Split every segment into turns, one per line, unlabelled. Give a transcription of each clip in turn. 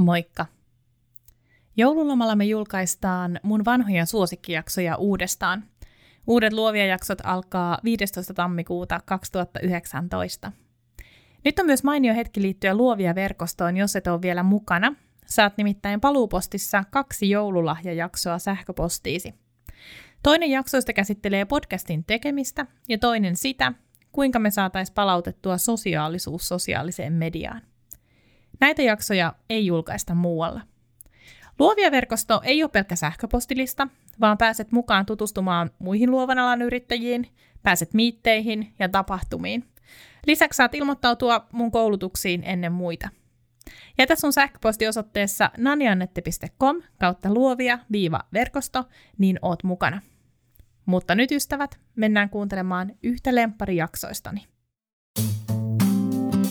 Moikka! Joululomalla me julkaistaan mun vanhoja suosikkijaksoja uudestaan. Uudet luovia jaksot alkaa 15. tammikuuta 2019. Nyt on myös mainio hetki liittyä luovia verkostoon, jos et ole vielä mukana. Saat nimittäin paluupostissa kaksi joululahjajaksoa sähköpostiisi. Toinen jaksoista käsittelee podcastin tekemistä ja toinen sitä, kuinka me saataisiin palautettua sosiaalisuus sosiaaliseen mediaan. Näitä jaksoja ei julkaista muualla. Luovia verkosto ei ole pelkkä sähköpostilista, vaan pääset mukaan tutustumaan muihin luovan alan yrittäjiin, pääset miitteihin ja tapahtumiin. Lisäksi saat ilmoittautua mun koulutuksiin ennen muita. Jätä sun sähköposti osoitteessa naniannette.com kautta luovia-verkosto, niin oot mukana. Mutta nyt ystävät, mennään kuuntelemaan yhtä lempparijaksoistani.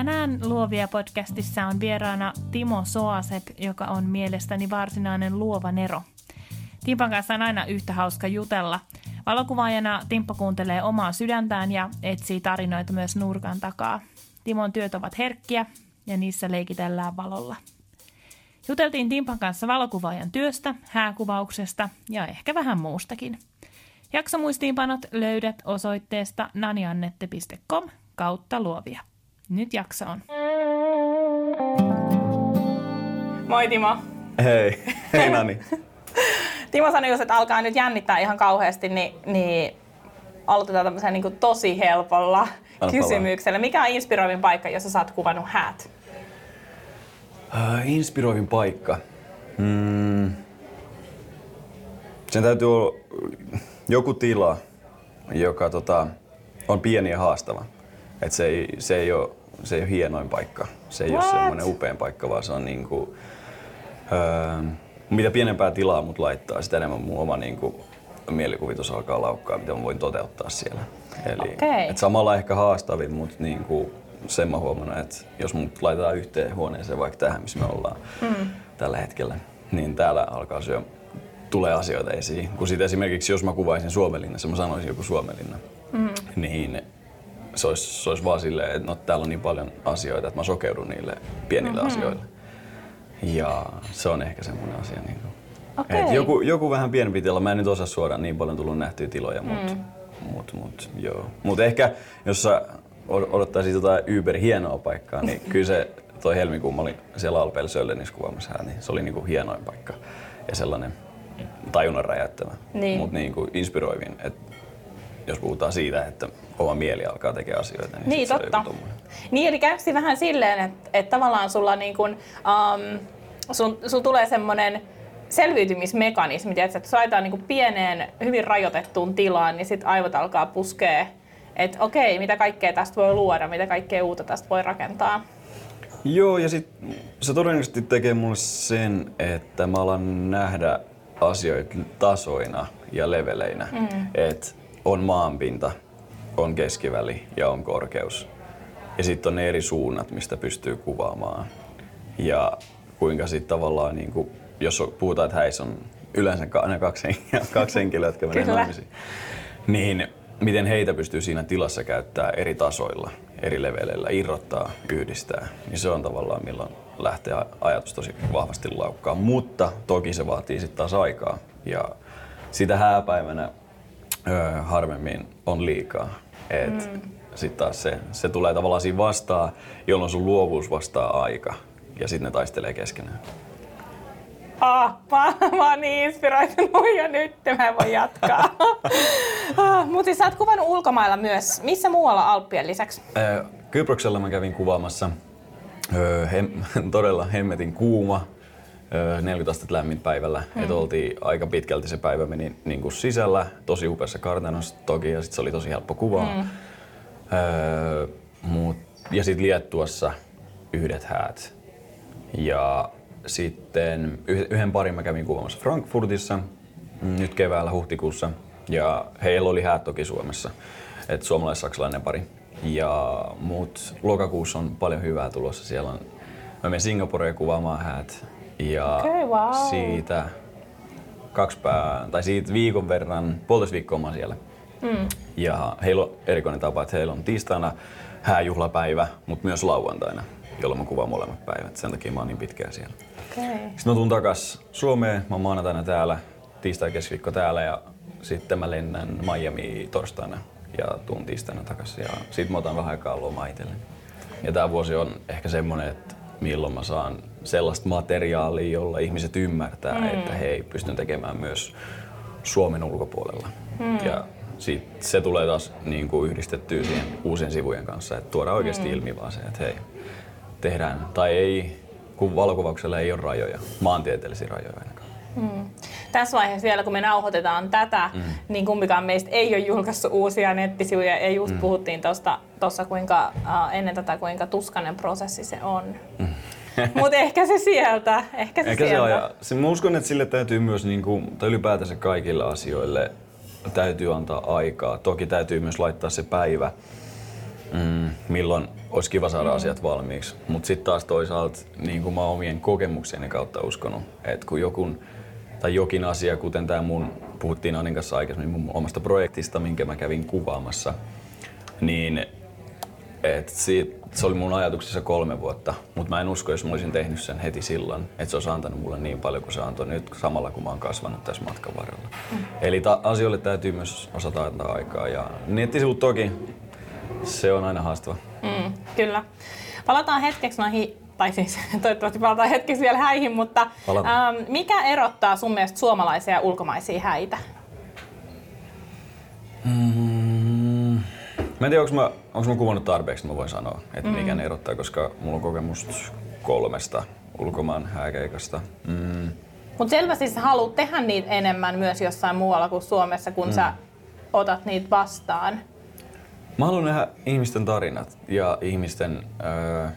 Tänään Luovia podcastissa on vieraana Timo Soasep, joka on mielestäni varsinainen luova nero. Timpan kanssa on aina yhtä hauska jutella. Valokuvaajana Timppa kuuntelee omaa sydäntään ja etsii tarinoita myös nurkan takaa. Timon työt ovat herkkiä ja niissä leikitellään valolla. Juteltiin Timpan kanssa valokuvaajan työstä, hääkuvauksesta ja ehkä vähän muustakin. Jaksomuistiinpanot löydät osoitteesta naniannette.com kautta luovia. Nyt jakso on. Moi Timo.
Hei, hei Nani.
Timo sanoi just, että alkaa nyt jännittää ihan kauheasti, niin, niin aloitetaan tämmöisen niin tosi helpolla Alpala. kysymyksellä. Mikä on inspiroivin paikka, jossa sä oot kuvannut häät?
Uh, inspiroivin paikka? Hmm. Sen täytyy olla joku tila, joka tota, on pieni ja haastava. Et se, ei, se ei ole se ei ole hienoin paikka. Se ei What? ole semmoinen upein paikka, vaan se on niinku, öö, mitä pienempää tilaa mut laittaa, sitä enemmän mun oma niinku, mielikuvitus alkaa laukkaa, mitä mä voin toteuttaa siellä. Eli okay. et samalla ehkä haastavin, mutta niinku, sen mä huomannut, että jos mut laitetaan yhteen huoneeseen vaikka tähän, missä me ollaan mm. tällä hetkellä, niin täällä alkaa syö, tulee asioita esiin. Kun sit esimerkiksi jos mä kuvaisin Suomenlinnassa, mä sanoisin joku Suomenlinna, mm. niin se olisi, se olisi vaan silleen, että no, täällä on niin paljon asioita, että mä sokeudun niille pienille mm-hmm. asioille. Ja se on ehkä semmoinen asia. Niin kuin, okay. joku, joku vähän pienempi tila, mä en nyt osaa suoraan niin paljon tullut nähtyä tiloja, mutta mm. mut, mut, joo. Mut ehkä jos sä odottaisit jotain Uber hienoa paikkaa, niin kyllä se toi helmikuun mä olin siellä Alpeella Söllenissä kuvaamassa niin se oli niinku hienoin paikka ja sellainen tajunnan räjäyttävä, niin. mutta niinku inspiroivin. Et jos puhutaan siitä, että oma mieli alkaa tekemään asioita. Niin,
niin totta. Niin, eli käy vähän silleen, että, että tavallaan sulla niin kuin, um, sun, sun tulee semmoinen selviytymismekanismi, tiedätkö, että jos laitetaan niin pieneen, hyvin rajoitettuun tilaan, niin sitten aivot alkaa puskea, että okei, mitä kaikkea tästä voi luoda, mitä kaikkea uutta tästä voi rakentaa.
Joo, ja sitten se todennäköisesti tekee mulle sen, että mä alan nähdä asioita tasoina ja leveleinä. Mm. Että on maanpinta, on keskiväli ja on korkeus. Ja sitten on ne eri suunnat, mistä pystyy kuvaamaan. Ja kuinka sitten tavallaan, niin kuin, jos puhutaan, että häissä on yleensä aina kaksi, kaksi henkilöä, jotka menee naimisiin, niin miten heitä pystyy siinä tilassa käyttää eri tasoilla, eri leveleillä, irrottaa, yhdistää, niin se on tavallaan milloin lähtee ajatus tosi vahvasti laukkaan. Mutta toki se vaatii sitten taas aikaa. Ja sitä hääpäivänä öö, harvemmin on liikaa. Et mm. Sitten taas se, se tulee tavallaan siinä vastaan, jolloin sun luovuus vastaa aika. Ja sitten ne taistelee keskenään.
Ah, mä, mä oon niin inspiroitunut jo nyt, mä en voi jatkaa. ah, Mutta siis sä oot kuvannut ulkomailla myös. Missä muualla Alppien lisäksi?
Kyproksella mä kävin kuvaamassa. Öö, hem, todella hemmetin kuuma 40 astetta lämmin päivällä. Hmm. Et oltiin aika pitkälti se päivä meni niin kuin sisällä, tosi upeassa kartanossa toki ja sit se oli tosi helppo kuvaa. Hmm. Öö, mut, ja sitten Liettuassa yhdet häät. Ja sitten yhden parin mä kävin kuvaamassa Frankfurtissa mm, nyt keväällä huhtikuussa. Ja heillä oli häät toki Suomessa, että suomalais-saksalainen pari. Ja muut lokakuussa on paljon hyvää tulossa. Siellä on, mä menen Singaporeen kuvaamaan häät. Ja
okay, wow.
siitä kaksi pää, tai siitä viikon verran, puolitoista viikkoa mä siellä. Mm. Ja heillä on erikoinen tapa, että heillä on tiistaina hääjuhlapäivä, mutta myös lauantaina, jolloin mä kuvaan molemmat päivät. Sen takia mä oon niin pitkään siellä.
Okay.
Sitten mä tuun takas Suomeen, mä oon maanantaina täällä, tiistai keskiviikko täällä ja sitten mä lennän Miami torstaina ja tuun tiistaina takaisin ja sit mä otan vähän aikaa lomaa itselleni. Ja tää vuosi on ehkä semmonen, että milloin mä saan sellaista materiaalia, jolla ihmiset ymmärtää, mm. että hei, pystyn tekemään myös Suomen ulkopuolella. Mm. Ja sit se tulee taas niin kuin yhdistettyä siihen uusien sivujen kanssa, että tuodaan oikeasti mm. ilmi vaan se, että hei, tehdään, tai ei, kun valokuvauksella ei ole rajoja, maantieteellisiä rajoja ainakaan.
Mm. Tässä vaiheessa vielä, kun me nauhoitetaan tätä, mm. niin kumpikaan meistä ei ole julkaissut uusia nettisivuja. Ja just mm. puhuttiin tuossa kuinka, uh, ennen tätä, kuinka tuskainen prosessi se on. Mm. Mutta ehkä se sieltä. Ehkä se, ehkä sieltä. se on. Ja
se, mä uskon, että sille täytyy myös, niin kuin, tai ylipäätänsä kaikille asioille täytyy antaa aikaa. Toki täytyy myös laittaa se päivä, mm, milloin olisi kiva saada mm. asiat valmiiksi. Mutta sitten taas toisaalta niin kuin mä omien kokemuksieni kautta uskonut, että kun jokun, tai jokin asia, kuten tämä mun, puhuttiin Anin kanssa aikaisemmin mun omasta projektista, minkä mä kävin kuvaamassa, niin et siitä, se oli mun ajatuksissa kolme vuotta, mutta mä en usko, jos mä olisin tehnyt sen heti silloin, että se olisi antanut mulle niin paljon kuin se antoi nyt samalla, kun mä oon kasvanut tässä matkan varrella. Mm. Eli ta- asioille täytyy myös osata antaa aikaa ja nettisivut toki, se on aina haastava.
Mm, kyllä. Palataan hetkeksi noihin tai siis toivottavasti palataan hetkeksi vielä häihin, mutta ähm, mikä erottaa sun mielestä suomalaisia ja ulkomaisia häitä?
Mm, mä en tiedä, onko mä, onko mä kuvannut tarpeeksi, mä voin sanoa, että mm. mikä ne erottaa, koska mulla on kokemus kolmesta ulkomaan hääkeikasta. Mm.
Mutta selvästi sä haluat tehdä niitä enemmän myös jossain muualla kuin Suomessa, kun mm. sä otat niitä vastaan.
Mä haluan nähdä ihmisten tarinat ja ihmisten öö,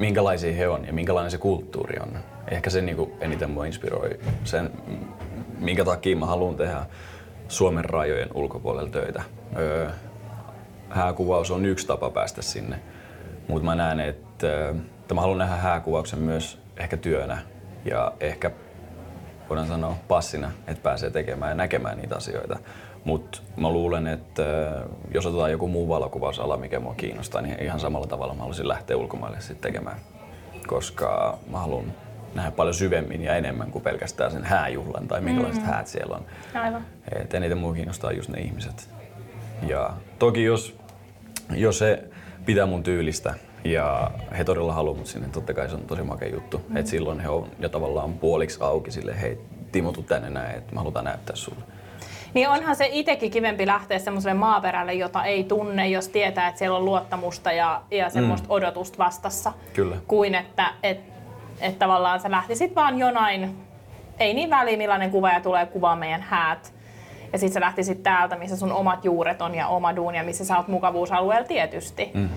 minkälaisia he on ja minkälainen se kulttuuri on. Ehkä se niin eniten mua inspiroi sen, minkä takia mä haluan tehdä Suomen rajojen ulkopuolella töitä. Öö, hääkuvaus on yksi tapa päästä sinne, mutta mä näen, että, että mä haluan nähdä hääkuvauksen myös ehkä työnä ja ehkä voidaan sanoa passina, että pääsee tekemään ja näkemään niitä asioita. Mutta mä luulen, että jos otetaan joku muu valokuvausala, mikä mua kiinnostaa, niin ihan samalla tavalla mä haluaisin lähteä ulkomaille sitten tekemään. Koska mä haluan nähdä paljon syvemmin ja enemmän kuin pelkästään sen hääjuhlan tai minkälaiset mm-hmm. häät siellä on.
Aivan.
Et eniten mua kiinnostaa just ne ihmiset. Ja toki jos, jos se pitää mun tyylistä ja he todella haluavat mut sinne, totta kai se on tosi makea juttu. Mm-hmm. Et silloin he on jo tavallaan puoliksi auki sille, hei Timo, tuu tänne näin, että me halutaan näyttää sulle.
Niin onhan se itsekin kivempi lähteä semmoiselle maaperälle, jota ei tunne, jos tietää, että siellä on luottamusta ja, ja semmoista mm. odotusta vastassa.
Kyllä.
Kuin että et, et tavallaan sä lähtisit vaan jonain, ei niin väliä millainen kuvaaja tulee kuvaa meidän häät. Ja sit sä lähtisit täältä, missä sun omat juuret on ja oma duuni ja missä sä oot mukavuusalueella tietysti. Mm.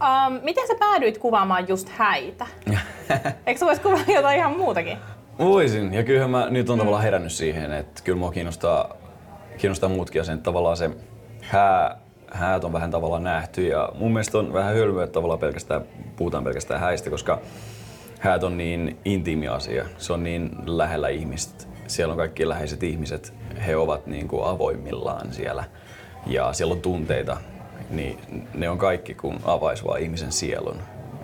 Um, miten sä päädyit kuvaamaan just häitä? Eikö sä vois kuvata jotain ihan muutakin?
Voisin, ja kyllähän mä nyt on tavallaan herännyt siihen, että kyllä mua kiinnostaa, kiinnostaa muutkin asiat. Tavallaan se hää, häät on vähän tavallaan nähty ja mun mielestä on vähän hölmöä, että tavallaan pelkästään, puhutaan pelkästään häistä, koska häät on niin intiimi asia. Se on niin lähellä ihmistä. Siellä on kaikki läheiset ihmiset. He ovat niin kuin avoimmillaan siellä ja siellä on tunteita. Niin ne on kaikki kun avaisi vaan ihmisen sielun.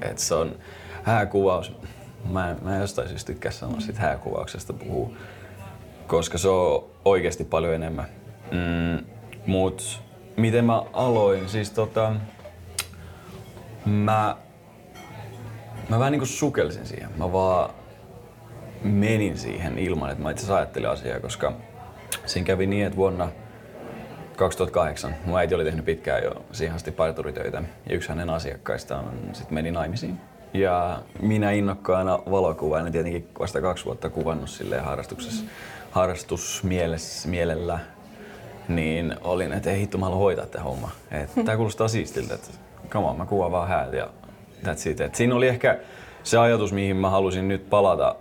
Et se on hääkuvaus Mä mä jostain syystä tykkää sanoa siitä hääkuvauksesta puhuu, koska se on oikeasti paljon enemmän. Mm, mut miten mä aloin? Siis tota, mä, mä vähän niinku sukelsin siihen. Mä vaan menin siihen ilman, että mä itse ajattelin asiaa, koska siinä kävi niin, että vuonna 2008 mun äiti oli tehnyt pitkään jo siihen asti parturitöitä ja yksi hänen asiakkaistaan sitten meni naimisiin. Ja minä innokkaana valokuvaajana tietenkin vasta kaksi vuotta kuvannut silleen harrastuksessa, harrastusmielellä, niin olin, että ei hitto, mä haluan hoitaa tämä homma. Että tää kuulostaa siistiltä, että come on, mä kuvaan vaan häät ja that's it. Et siinä oli ehkä se ajatus, mihin mä halusin nyt palata,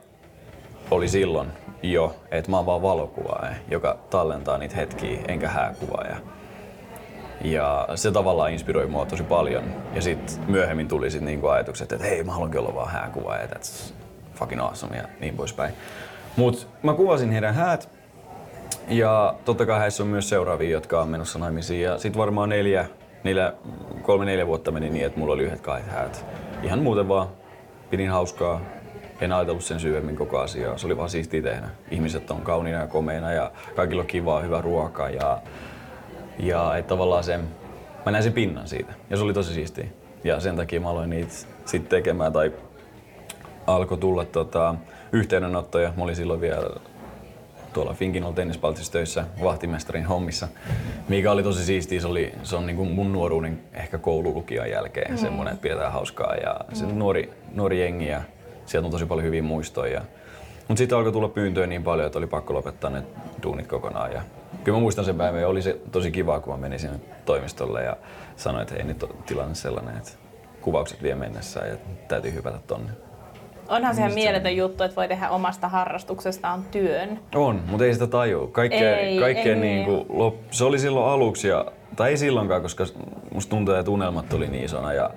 oli silloin jo, että mä oon vaan valokuvaaja, joka tallentaa niitä hetkiä, enkä hääkuvaaja. Ja se tavallaan inspiroi mua tosi paljon. Ja sitten myöhemmin tuli sit niinku ajatukset, että hei, mä haluankin olla vaan hääkuvaaja, that's fucking awesome ja niin poispäin. Mut mä kuvasin heidän häät ja totta kai heissä on myös seuraavia, jotka on menossa naimisiin. Ja sitten varmaan neljä, neljä, kolme neljä vuotta meni niin, että mulla oli yhdet kahdet häät. Ihan muuten vaan. Pidin hauskaa. En ajatellut sen syvemmin koko asiaa. Se oli vaan siistiä tehdä. Ihmiset on kauniina ja komeina ja kaikilla on kivaa, hyvä ruoka. Ja, ja että tavallaan se, mä näin sen pinnan siitä. Ja se oli tosi siistiä. Ja sen takia mä aloin niitä sitten tekemään tai alkoi tulla tota, yhteydenottoja. Mä olin silloin vielä tuolla Finkinol tennispaltissa töissä vahtimestarin hommissa, mikä oli tosi siistiä. Se, oli, se on niin kuin mun nuoruuden ehkä koululukion jälkeen mm. semmoinen, että pidetään hauskaa ja se mm. nuori, nuori jengi ja sieltä on tosi paljon hyviä muistoja. Mutta sitten alkoi tulla pyyntöjä niin paljon, että oli pakko lopettaa ne duunit kokonaan. Ja kyllä mä muistan sen päivän ja oli se tosi kiva, kun mä menin sinne toimistolle ja sanoin, että ei nyt ole tilanne sellainen, että kuvaukset vie mennessä ja täytyy hypätä tonne.
Onhan se ihan mieletön juttu, että voi tehdä omasta harrastuksestaan työn.
On, mutta ei sitä tajua. Kaikkea, ei, kaikkea ei, niin kuin, lop, se oli silloin aluksi, ja, tai ei silloinkaan, koska musta tuntuu, että unelmat oli niin isona ja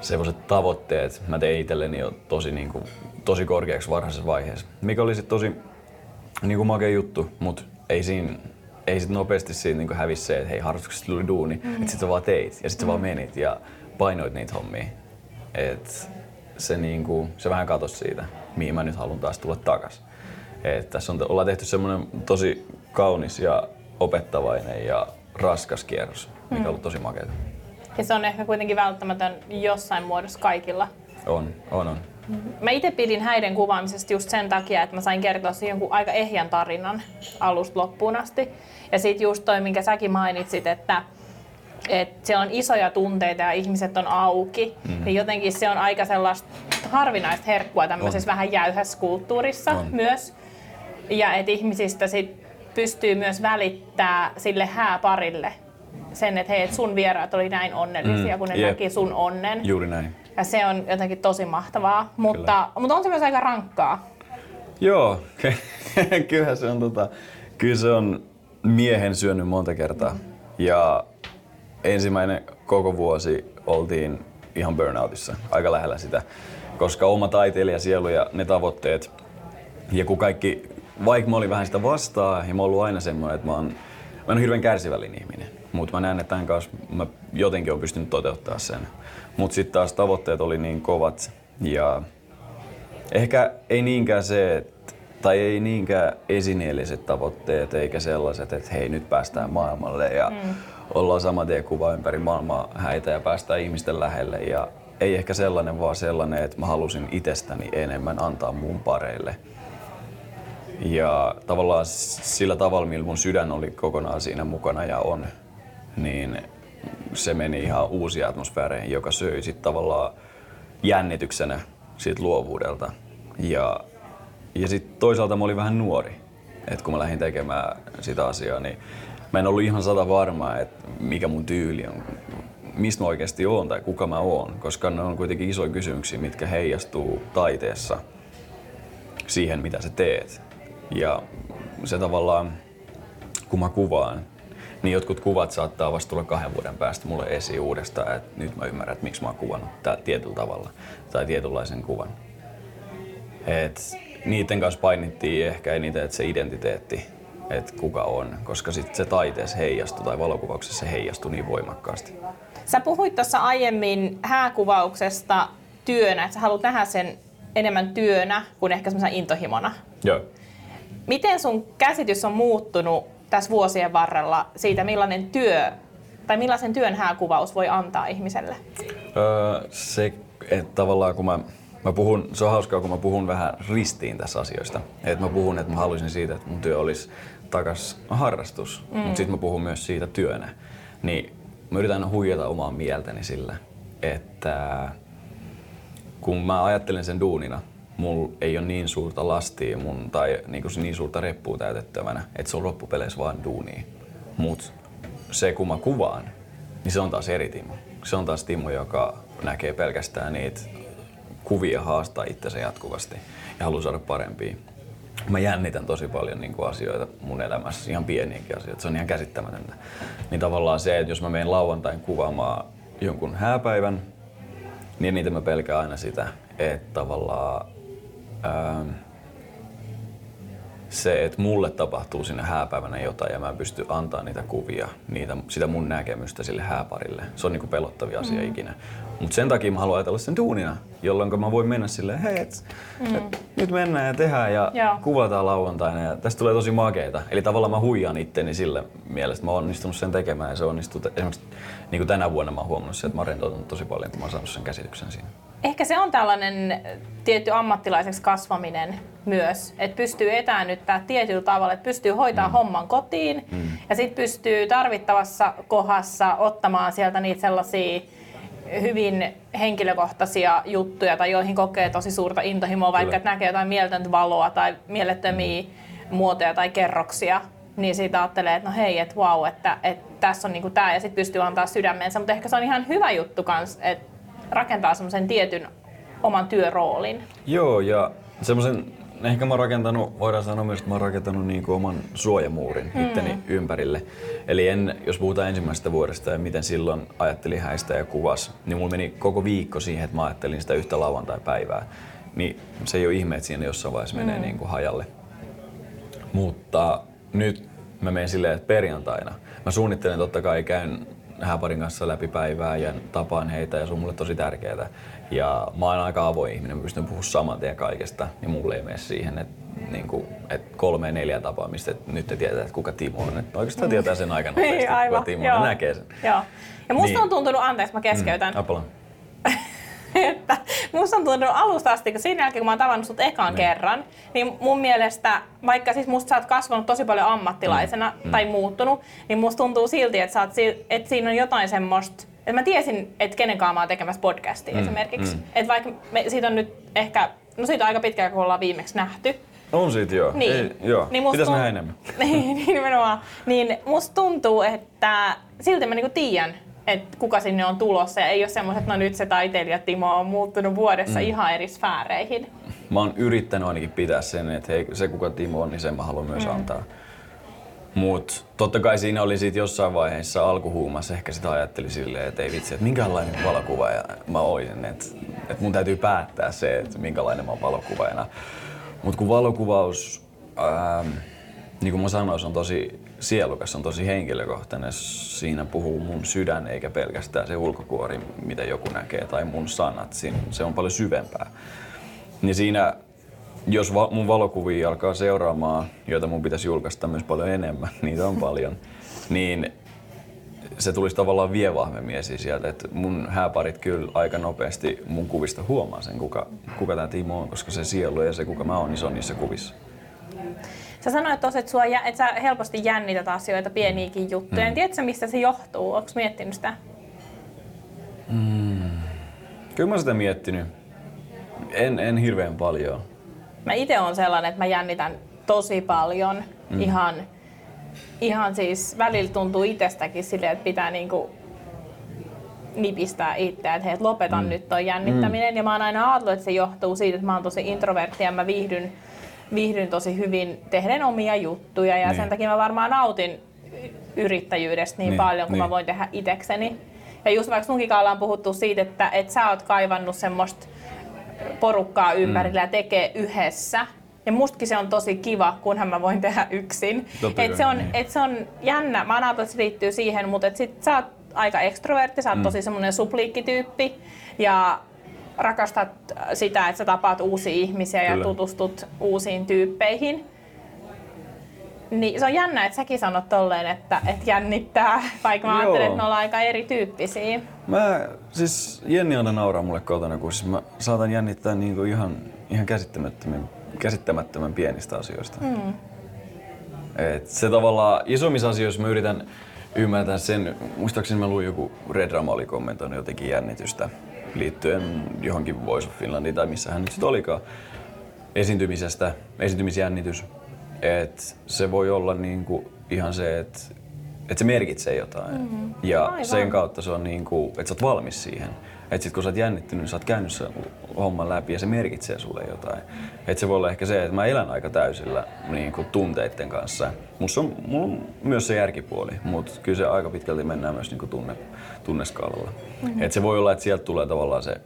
sellaiset tavoitteet mä tein itselleni jo tosi, niin kuin, tosi korkeaksi varhaisessa vaiheessa. Mikä oli sitten tosi niin kuin makea juttu, mutta ei siinä ei sit nopeasti siinä niin hävisi se, että hei harrastuksesta tuli duuni, mm-hmm. että sit sä vaan teit ja sit sä mm-hmm. vaan menit ja painoit niitä hommia. Et se, niin kuin, se vähän katosi siitä, mihin mä nyt haluan taas tulla takas. Et tässä on, ollaan tehty semmoinen tosi kaunis ja opettavainen ja raskas kierros, mikä mm. on ollut tosi makeata.
Ja se on ehkä kuitenkin välttämätön jossain muodossa kaikilla.
On, on, on.
Mä itse pidin häiden kuvaamisesta just sen takia, että mä sain kertoa siihen jonkun aika ehjän tarinan alusta loppuun asti. Ja sitten just toi, minkä säkin mainitsit, että että siellä on isoja tunteita ja ihmiset on auki, mm. niin jotenkin se on aika sellaista harvinaista herkkua tämmöisessä on. vähän jäyhässä kulttuurissa on. myös. Ja että ihmisistä sit pystyy myös välittää sille hääparille sen, että hei, et sun vieraat oli näin onnellisia, mm. kun ne yep. näki sun onnen.
Juuri näin.
Ja se on jotenkin tosi mahtavaa, mutta, mutta on se myös aika rankkaa.
Joo, kyllä se on, tota, kyllä se on miehen syönyt monta kertaa. Mm. Ja ensimmäinen koko vuosi oltiin ihan burnoutissa, aika lähellä sitä, koska oma taiteilija sielu ja ne tavoitteet, ja kun kaikki, vaikka mä olin vähän sitä vastaa, ja mä oon ollut aina semmoinen, että mä oon, mä oon hirveän kärsivällinen ihminen, mutta mä näen, että tämän kanssa mä jotenkin oon pystynyt toteuttaa sen. Mutta sitten taas tavoitteet oli niin kovat, ja ehkä ei niinkään se, että tai ei niinkään esineelliset tavoitteet eikä sellaiset, että hei nyt päästään maailmalle ja mm ollaan sama kuva ympäri maailmaa häitä ja päästään ihmisten lähelle. Ja ei ehkä sellainen, vaan sellainen, että mä halusin itsestäni enemmän antaa mun pareille. Ja tavallaan sillä tavalla, millä mun sydän oli kokonaan siinä mukana ja on, niin se meni ihan uusi atmosfääreihin, joka söi sitten tavallaan jännityksenä siitä luovuudelta. Ja, ja sitten toisaalta mä olin vähän nuori. Et kun mä lähdin tekemään sitä asiaa, niin mä en ollut ihan sata varma, että mikä mun tyyli on, mistä mä oikeasti oon tai kuka mä oon, koska ne on kuitenkin isoja kysymyksiä, mitkä heijastuu taiteessa siihen, mitä sä teet. Ja se tavallaan, kun mä kuvaan, niin jotkut kuvat saattaa vasta tulla kahden vuoden päästä mulle esiin uudestaan, että nyt mä ymmärrän, että miksi mä oon kuvannut tää tietyllä tavalla tai tietynlaisen kuvan. Et niiden kanssa painittiin ehkä eniten, että se identiteetti että kuka on, koska sitten se taiteessa heijastuu tai valokuvauksessa se heijastuu niin voimakkaasti.
Sä puhuit tuossa aiemmin hääkuvauksesta työnä, että sä haluat nähdä sen enemmän työnä kuin ehkä semmoisena intohimona.
Joo.
Miten sun käsitys on muuttunut tässä vuosien varrella siitä, millainen työ tai millaisen työn hääkuvaus voi antaa ihmiselle?
Öö, se, että tavallaan kun mä, mä puhun, se on hauskaa, kun mä puhun vähän ristiin tässä asioista. Että mä puhun, että mä haluaisin siitä, että mun työ olisi takas harrastus, mm. mutta sitten mä puhun myös siitä työnä. Niin mä yritän huijata omaa mieltäni sillä, että kun mä ajattelen sen duunina, mulla ei ole niin suurta lastia mun, tai niin, niin suurta reppua täytettävänä, että se on loppupeleissä vaan duuni. Mut se kun mä kuvaan, niin se on taas eri Timo. Se on taas Timo, joka näkee pelkästään niitä kuvia haastaa itsensä jatkuvasti ja haluaa saada parempia. Mä jännitän tosi paljon niin kuin asioita mun elämässä, ihan pieniäkin asioita. Se on ihan käsittämätöntä. Niin tavallaan se, että jos mä menen lauantain kuvaamaan jonkun hääpäivän, niin niitä mä pelkään aina sitä, että tavallaan ähm, se, että mulle tapahtuu sinne hääpäivänä jotain ja mä en pysty antaa niitä kuvia, niitä, sitä mun näkemystä sille hääparille. Se on niinku pelottavia asia mm. ikinä. Mutta sen takia mä haluan ajatella sen duunina, jolloin mä voin mennä silleen, hei, et, mm. et, nyt mennään ja tehdään ja Joo. kuvataan lauantaina ja tästä tulee tosi makeita. Eli tavallaan mä huijaan itteni sillä mielessä, että mä oon onnistunut sen tekemään ja se onnistuu. Esimerkiksi niin kuin tänä vuonna mä oon huomannut sen, että mä oon rentoutunut tosi paljon, kun mä oon saanut sen käsityksen siinä.
Ehkä se on tällainen tietty ammattilaiseksi kasvaminen myös, että pystyy etäännyttää tietyllä tavalla, että pystyy hoitamaan mm. homman kotiin mm. ja sitten pystyy tarvittavassa kohdassa ottamaan sieltä niitä sellaisia hyvin henkilökohtaisia juttuja tai joihin kokee tosi suurta intohimoa, vaikka että näkee jotain mieltöntä valoa tai mielettömiä mm. muotoja tai kerroksia, niin siitä ajattelee, että no hei, että wow, että, että tässä on niinku tämä ja sitten pystyy antaa sydämensä, mutta ehkä se on ihan hyvä juttu kans, että rakentaa semmoisen tietyn oman työroolin.
Joo, ja semmoisen ehkä mä oon rakentanut, voidaan sanoa myös, että mä oon rakentanut niin kuin oman suojamuurin mm. itteni ympärille. Eli en, jos puhutaan ensimmäisestä vuodesta ja miten silloin ajattelin häistä ja kuvas, niin mulla meni koko viikko siihen, että mä ajattelin sitä yhtä lauantai-päivää. Niin se ei ole ihme, että siinä jossain vaiheessa menee mm. niin kuin hajalle. Mutta nyt mä menen silleen, että perjantaina mä suunnittelen totta kai, käyn hääparin kanssa läpi päivää ja tapaan heitä ja se on mulle tosi tärkeää. Ja mä oon aika avoin ihminen, mä pystyn puhumaan saman tien kaikesta ja mulle ei mene siihen, että niin kuin, et kolme neljä tapaamista, että nyt te tietää, että kuka Timo on. Että oikeastaan tietää sen aika nopeasti, niin, kuka Timo on, näkee sen.
Joo. Ja musta niin. on tuntunut, anteeksi mä keskeytän. Mm, että musta on tuntunut alusta asti, kun siinä jälkeen kun mä oon tavannut sut ekan niin. kerran, niin mun mielestä, vaikka siis musta sä oot kasvanut tosi paljon ammattilaisena mm. tai muuttunut, niin musta tuntuu silti, että, sä oot, että siinä on jotain semmoista, että mä tiesin, että kenen kanssa mä oon tekemässä podcastia mm. esimerkiksi. Mm. Että vaikka me, siitä on nyt ehkä, no siitä on aika pitkään, kun ollaan viimeksi nähty.
On siitä joo. Niin. Ei, joo. Niin Pitäis tunt... nähdä enemmän.
niin, niin nimenomaan. Niin musta tuntuu, että silti mä niinku tiedän, että kuka sinne on tulossa ja ei ole semmoiset, että no nyt se taiteilija Timo on muuttunut vuodessa mm. ihan eri sfääreihin.
Mä oon yrittänyt ainakin pitää sen, että hei, se kuka Timo on, niin sen mä haluan myös mm. antaa. Mut totta kai siinä oli sit jossain vaiheessa alkuhuumassa ehkä sitä ajatteli silleen, että ei vitsi, että minkälainen valokuva ja mä oisin, että, että mun täytyy päättää se, että minkälainen mä oon valokuvaajana. Mut kun valokuvaus, ää, niin kuin mä sanoin, se on tosi sielukas, on tosi henkilökohtainen. Siinä puhuu mun sydän eikä pelkästään se ulkokuori, mitä joku näkee, tai mun sanat. Siinä, se on paljon syvempää. Niin siinä, jos va- mun valokuvia alkaa seuraamaan, joita mun pitäisi julkaista myös paljon enemmän, niitä on paljon, niin se tulisi tavallaan vie vahvemmin esiin sieltä, että mun hääparit kyllä aika nopeasti mun kuvista huomaa sen, kuka, kuka tämä Timo on, koska se sielu ja se kuka mä oon, niin se on niissä kuvissa.
Sä sanoit tuossa, että, sua, että sä helposti jännität asioita, pieniäkin juttuja. Mm. Tiedätkö, mistä se johtuu? Onko miettinyt sitä?
Mm. Kyllä mä sitä miettinyt. En, en hirveän paljon.
Mä itse on sellainen, että mä jännitän tosi paljon. Mm. Ihan, ihan siis välillä tuntuu itsestäkin silleen, että pitää niinku nipistää itseä, että hei, et lopetan mm. nyt toi jännittäminen. Mm. Ja mä oon aina ajatellut, että se johtuu siitä, että mä oon tosi introvertti ja mä viihdyn viihdyn tosi hyvin tehden omia juttuja ja niin. sen takia mä varmaan nautin yrittäjyydestä niin, niin paljon kuin niin. mä voin tehdä itekseni. Ja just vaikka sunkin on puhuttu siitä, että, että sä oot kaivannut semmoista porukkaa ympärillä mm. ja tekee yhdessä. Ja mustakin se on tosi kiva, kunhan mä voin tehdä yksin. Et se, on, niin. et se on jännä. Mä ajattelen, että se liittyy siihen, mutta et sit sä oot aika ekstrovertti, sä oot mm. tosi semmoinen supliikkityyppi. Ja rakastat sitä, että sä tapaat uusia ihmisiä Kyllä. ja tutustut uusiin tyyppeihin. Niin se on jännä, että säkin sanot tolleen, että, että jännittää, vaikka mä Joo. ajattelen, että me ollaan aika erityyppisiä.
Mä, siis Jenni aina nauraa mulle kotona, kun siis mä saatan jännittää niinku ihan, ihan käsittämättömän, käsittämättömän pienistä asioista. Mm. Et se tavallaan isommissa asioissa mä yritän ymmärtää sen, muistaakseni mä luin joku Red Rama oli kommentoinut jotenkin jännitystä liittyen johonkin Voice of Finlandiin tai missä hän nyt sitten olikaan esiintymisestä, esiintymisjännitys. Et se voi olla niinku ihan se, että et se merkitsee jotain. Mm-hmm. Ja Aivan. sen kautta se on niinku, että sä oot valmis siihen. Että sit kun sä oot jännittynyt, niin sä oot käynyt sen homman läpi ja se merkitsee sulle jotain. Että se voi olla ehkä se, että mä elän aika täysillä niin kuin tunteiden kanssa. Musta on, mulla on myös se järkipuoli, mutta kyllä se aika pitkälti mennään myös niin kuin tunne, tunneskaalalla. Mm-hmm. Että se voi olla, että sieltä tulee tavallaan se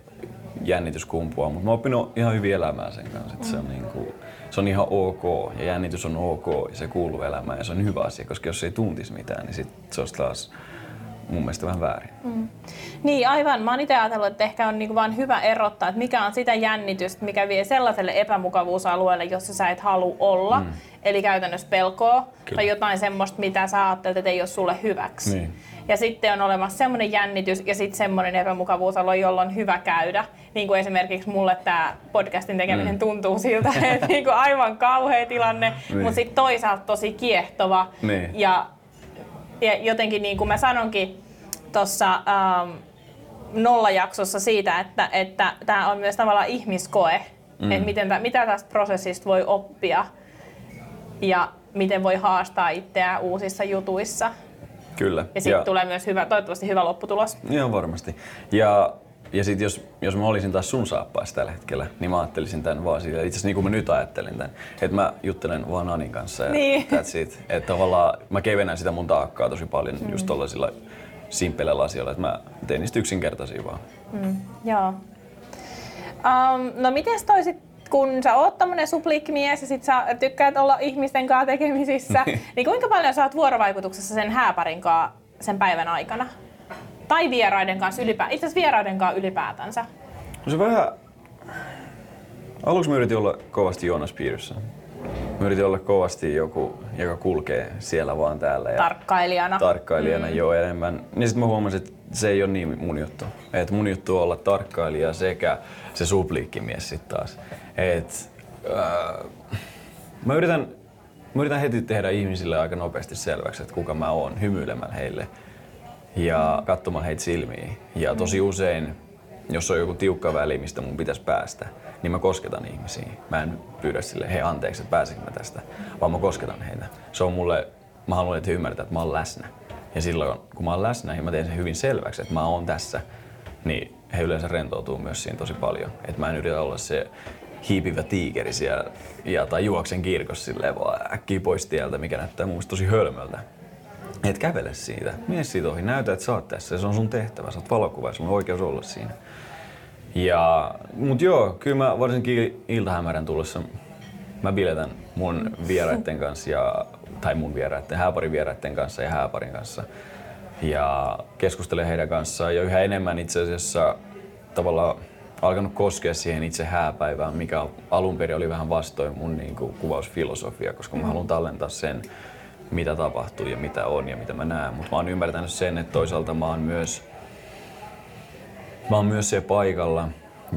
jännitys kumpua, mutta mä oon oppinut ihan hyvin elämään sen kanssa. Että se, on niin kuin, se on ihan ok ja jännitys on ok ja se kuuluu elämään ja se on hyvä asia, koska jos ei tuntisi mitään, niin sit se olisi taas mun mielestä vähän väärin. Mm.
Niin, aivan. Mä oon itse ajatellut, että ehkä on niinku vaan hyvä erottaa, että mikä on sitä jännitystä, mikä vie sellaiselle epämukavuusalueelle, jossa sä et halua olla. Mm. Eli käytännössä pelkoa Kyllä. tai jotain semmoista, mitä sä ajattelet, että ei ole sulle hyväksi. Niin. Ja sitten on olemassa semmoinen jännitys ja sitten semmoinen epämukavuusalue, jolla on hyvä käydä. Niin kuin esimerkiksi mulle tämä podcastin tekeminen mm. tuntuu siltä, että niinku aivan kauhea tilanne, niin. mutta sitten toisaalta tosi kiehtova. Niin. Ja ja jotenkin niin kuin mä sanonkin tuossa ähm, nollajaksossa siitä, että että tämä on myös tavallaan ihmiskoe, mm. että miten, mitä tästä prosessista voi oppia ja miten voi haastaa itseään uusissa jutuissa.
Kyllä.
Ja sitten tulee myös hyvä, toivottavasti hyvä lopputulos.
Joo, varmasti. Ja ja sitten jos, jos mä olisin taas sun saappaissa tällä hetkellä, niin mä ajattelisin tämän vaan siitä, itse asiassa niin kuin mä nyt ajattelin tämän, että mä juttelen vaan Anin kanssa ja niin. that's it. Että tavallaan mä kevennän sitä mun taakkaa tosi paljon mm. just tollaisilla simpeleillä asioilla, että mä teen niistä yksinkertaisia vaan.
Mm, joo. Um, no miten toisit, kun sä oot tämmönen supliikkimies ja sit sä tykkäät olla ihmisten kanssa tekemisissä, niin kuinka paljon sä oot vuorovaikutuksessa sen hääparin kanssa sen päivän aikana? Tai vieraiden kanssa ylipäätään, itse asiassa vieraiden kanssa ylipäätänsä.
No se vähän... Aluksi mä yritin olla kovasti Jonas Piirissä. Mä yritin olla kovasti joku, joka kulkee siellä vaan täällä. Ja
tarkkailijana.
Tarkkailijana, mm. joo enemmän. Niin sitten mä huomasin, että se ei ole niin mun juttu. Et mun juttu on olla tarkkailija sekä se supliikkimies sitten taas. Et, äh, mä, yritän, mä yritän heti tehdä ihmisille aika nopeasti selväksi, että kuka mä oon, hymyilemään heille ja katsomaan heitä silmiin. Ja tosi usein, jos on joku tiukka väli, mistä mun pitäisi päästä, niin mä kosketan ihmisiin. Mä en pyydä sille, hei anteeksi, että pääsenkö mä tästä, vaan mä kosketan heitä. Se on mulle, mä haluan, että he ymmärtää, että mä oon läsnä. Ja silloin, kun mä oon läsnä ja mä teen sen hyvin selväksi, että mä oon tässä, niin he yleensä rentoutuu myös siinä tosi paljon. Että mä en yritä olla se hiipivä tiikeri siellä ja, tai juoksen kirkossa silleen vaan äkkiä pois tieltä, mikä näyttää mun tosi hölmöltä. Et kävele siitä. Mene siitä ohi. Näytä, että sä oot tässä. Se on sun tehtävä. Sä oot valokuva sulla on oikeus olla siinä. Ja, mut joo, kyllä mä varsinkin iltahämärän tullessa mä biletän mun vieraiden kanssa ja, tai mun vieraiden, hääparin vieraiden kanssa ja hääparin kanssa. Ja keskustelen heidän kanssaan ja yhä enemmän itse asiassa tavallaan alkanut koskea siihen itse hääpäivään, mikä alun perin oli vähän vastoin mun niin kuin, kuvausfilosofia, koska mä haluan tallentaa sen mitä tapahtuu ja mitä on ja mitä mä näen. Mutta mä oon ymmärtänyt sen, että toisaalta mä oon myös, mä oon myös siellä paikalla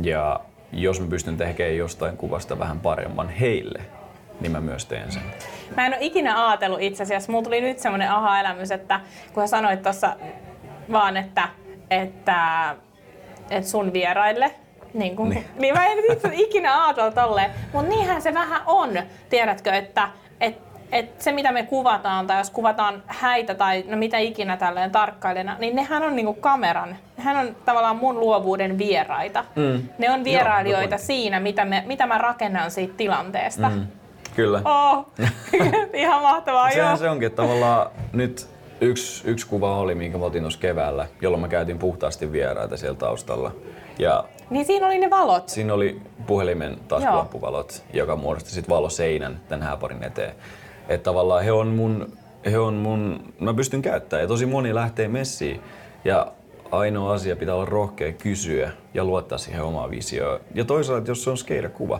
ja jos mä pystyn tekemään jostain kuvasta vähän paremman heille, niin mä myös teen sen.
Mä en ole ikinä ajatellut itse asiassa. Mulla tuli nyt semmoinen aha-elämys, että kun sä sanoit tuossa vaan, että, että, että sun vieraille, niin, kun, niin. niin mä en itse ikinä ajatellut tolleen. Mutta niinhän se vähän on, tiedätkö, että, että et se mitä me kuvataan, tai jos kuvataan häitä tai no mitä ikinä tälleen tarkkailijana, niin nehän on niinku kameran, nehän on tavallaan mun luovuuden vieraita. Mm. Ne on vierailijoita Joo, siinä, mitä, me, mitä mä rakennan siitä tilanteesta. Mm.
Kyllä.
Oh, ihan mahtavaa,
Sehän joo. se onkin, että tavallaan nyt yksi, yksi kuva oli, minkä mä otin tuossa keväällä, jolloin mä käytin puhtaasti vieraita siellä taustalla. Ja
niin siinä oli ne valot.
Siinä oli puhelimen taskulampuvalot, joka muodosti sitten valoseinän tämän hääparin eteen. Että tavallaan he on mun, he on mun, mä pystyn käyttämään ja tosi moni lähtee messiin. Ja ainoa asia pitää olla rohkea kysyä ja luottaa siihen omaan visioon. Ja toisaalta, jos se on skeidakuva,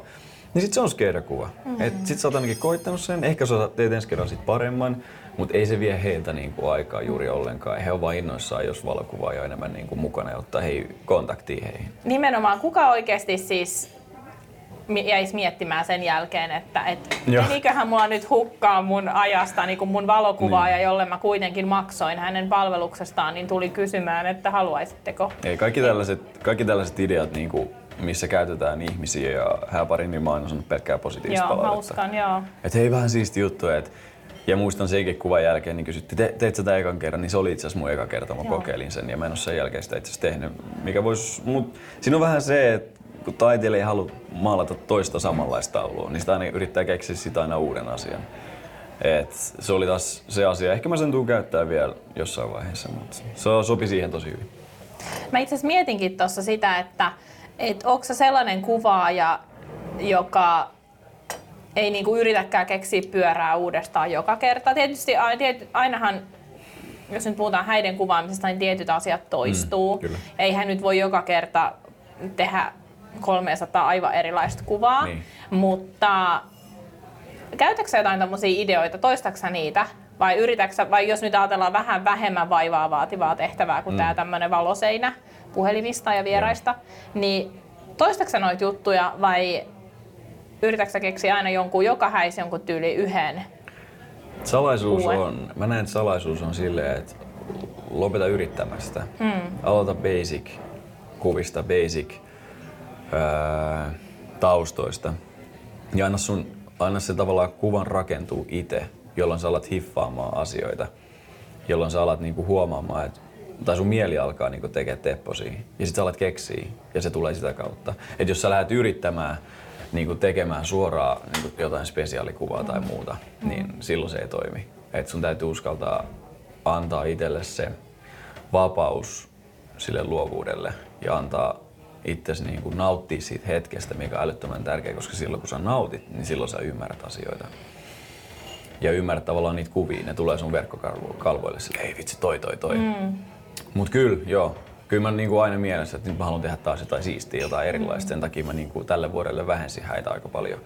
niin sit se on skeidakuva. Mm-hmm. Et sit sä oot ainakin koittanut sen, ehkä sä teet ensi kerran sit paremman, mutta ei se vie heiltä niinku aikaa juuri ollenkaan. He on vain innoissaan, jos valokuvaa on enemmän niinku mukana ja ottaa hei, kontaktia heihin.
Nimenomaan, kuka oikeasti siis jäisi miettimään sen jälkeen, että et, meniköhän mulla nyt hukkaa mun ajasta niin mun valokuvaaja, niin. jolle mä kuitenkin maksoin hänen palveluksestaan, niin tuli kysymään, että haluaisitteko.
Ei, kaikki, tällaiset, kaikki tällaiset ideat, niin kuin, missä käytetään ihmisiä ja hääparin, niin mä oon sanonut pelkkää positiivista
joo, palautetta. Mä uskon, joo.
Et hei, vähän siisti juttu, että Ja muistan senkin kuvan jälkeen, niin kysyttiin, Te, teit sä tämän ekan kerran, niin se oli itse asiassa mun eka kerta, mä Joo. kokeilin sen ja mä en ole sen jälkeen sitä itse asiassa tehnyt. Mikä vois, mut, siinä on vähän se, että kun taiteilija ei halua maalata toista samanlaista taulua, niin sitä aina yrittää keksiä sitä aina uuden asian. Et se oli taas se asia. Ehkä mä sen tuun käyttää vielä jossain vaiheessa, mutta se sopi siihen tosi hyvin.
Mä itse asiassa mietinkin tuossa sitä, että et onko se sellainen kuvaaja, joka ei niinku yritäkään keksiä pyörää uudestaan joka kerta. Tietysti ainahan, jos nyt puhutaan häiden kuvaamisesta, niin tietyt asiat toistuu. Mm, Eihän nyt voi joka kerta tehdä 300 aivan erilaista kuvaa, niin. mutta käytätkö jotain tämmöisiä ideoita, toistaksä niitä? Vai yritäksä, vai jos nyt ajatellaan vähän vähemmän vaivaa vaativaa tehtävää kuin mm. tämä tämmöinen valoseinä puhelimista ja vieraista, ja. niin toistaksä noita juttuja vai yritäksä keksiä aina jonkun, joka häisi jonkun tyyli yhden?
Salaisuus uuden? on, mä näen, että salaisuus on silleen, että lopeta yrittämästä. Mm. Aloita basic kuvista, basic ää, taustoista. Ja anna, sun, anna se tavallaan kuvan rakentuu itse, jolloin sä alat hiffaamaan asioita. Jolloin sä alat niinku huomaamaan, että tai sun mieli alkaa niinku tekemään tepposia. Ja sit sä alat keksiä ja se tulee sitä kautta. Et jos sä lähdet yrittämään niinku tekemään suoraan niinku jotain spesiaalikuvaa tai muuta, niin silloin se ei toimi. Et sun täytyy uskaltaa antaa itselle se vapaus sille luovuudelle ja antaa itsesi niin kuin nauttia siitä hetkestä, mikä on älyttömän tärkeä, koska silloin kun sä nautit, niin silloin sä ymmärrät asioita. Ja ymmärrät tavallaan niitä kuvia, ne tulee sun verkkokalvoille sille, ei vitsi, toi, toi, toi. Mm. Mut kyllä, joo, kyllä mä niin kuin aina mielessä, että nyt mä haluan tehdä taas jotain siistiä, jotain erilaista. Sen takia mä niin kuin tälle vuodelle vähensin häitä aika paljon,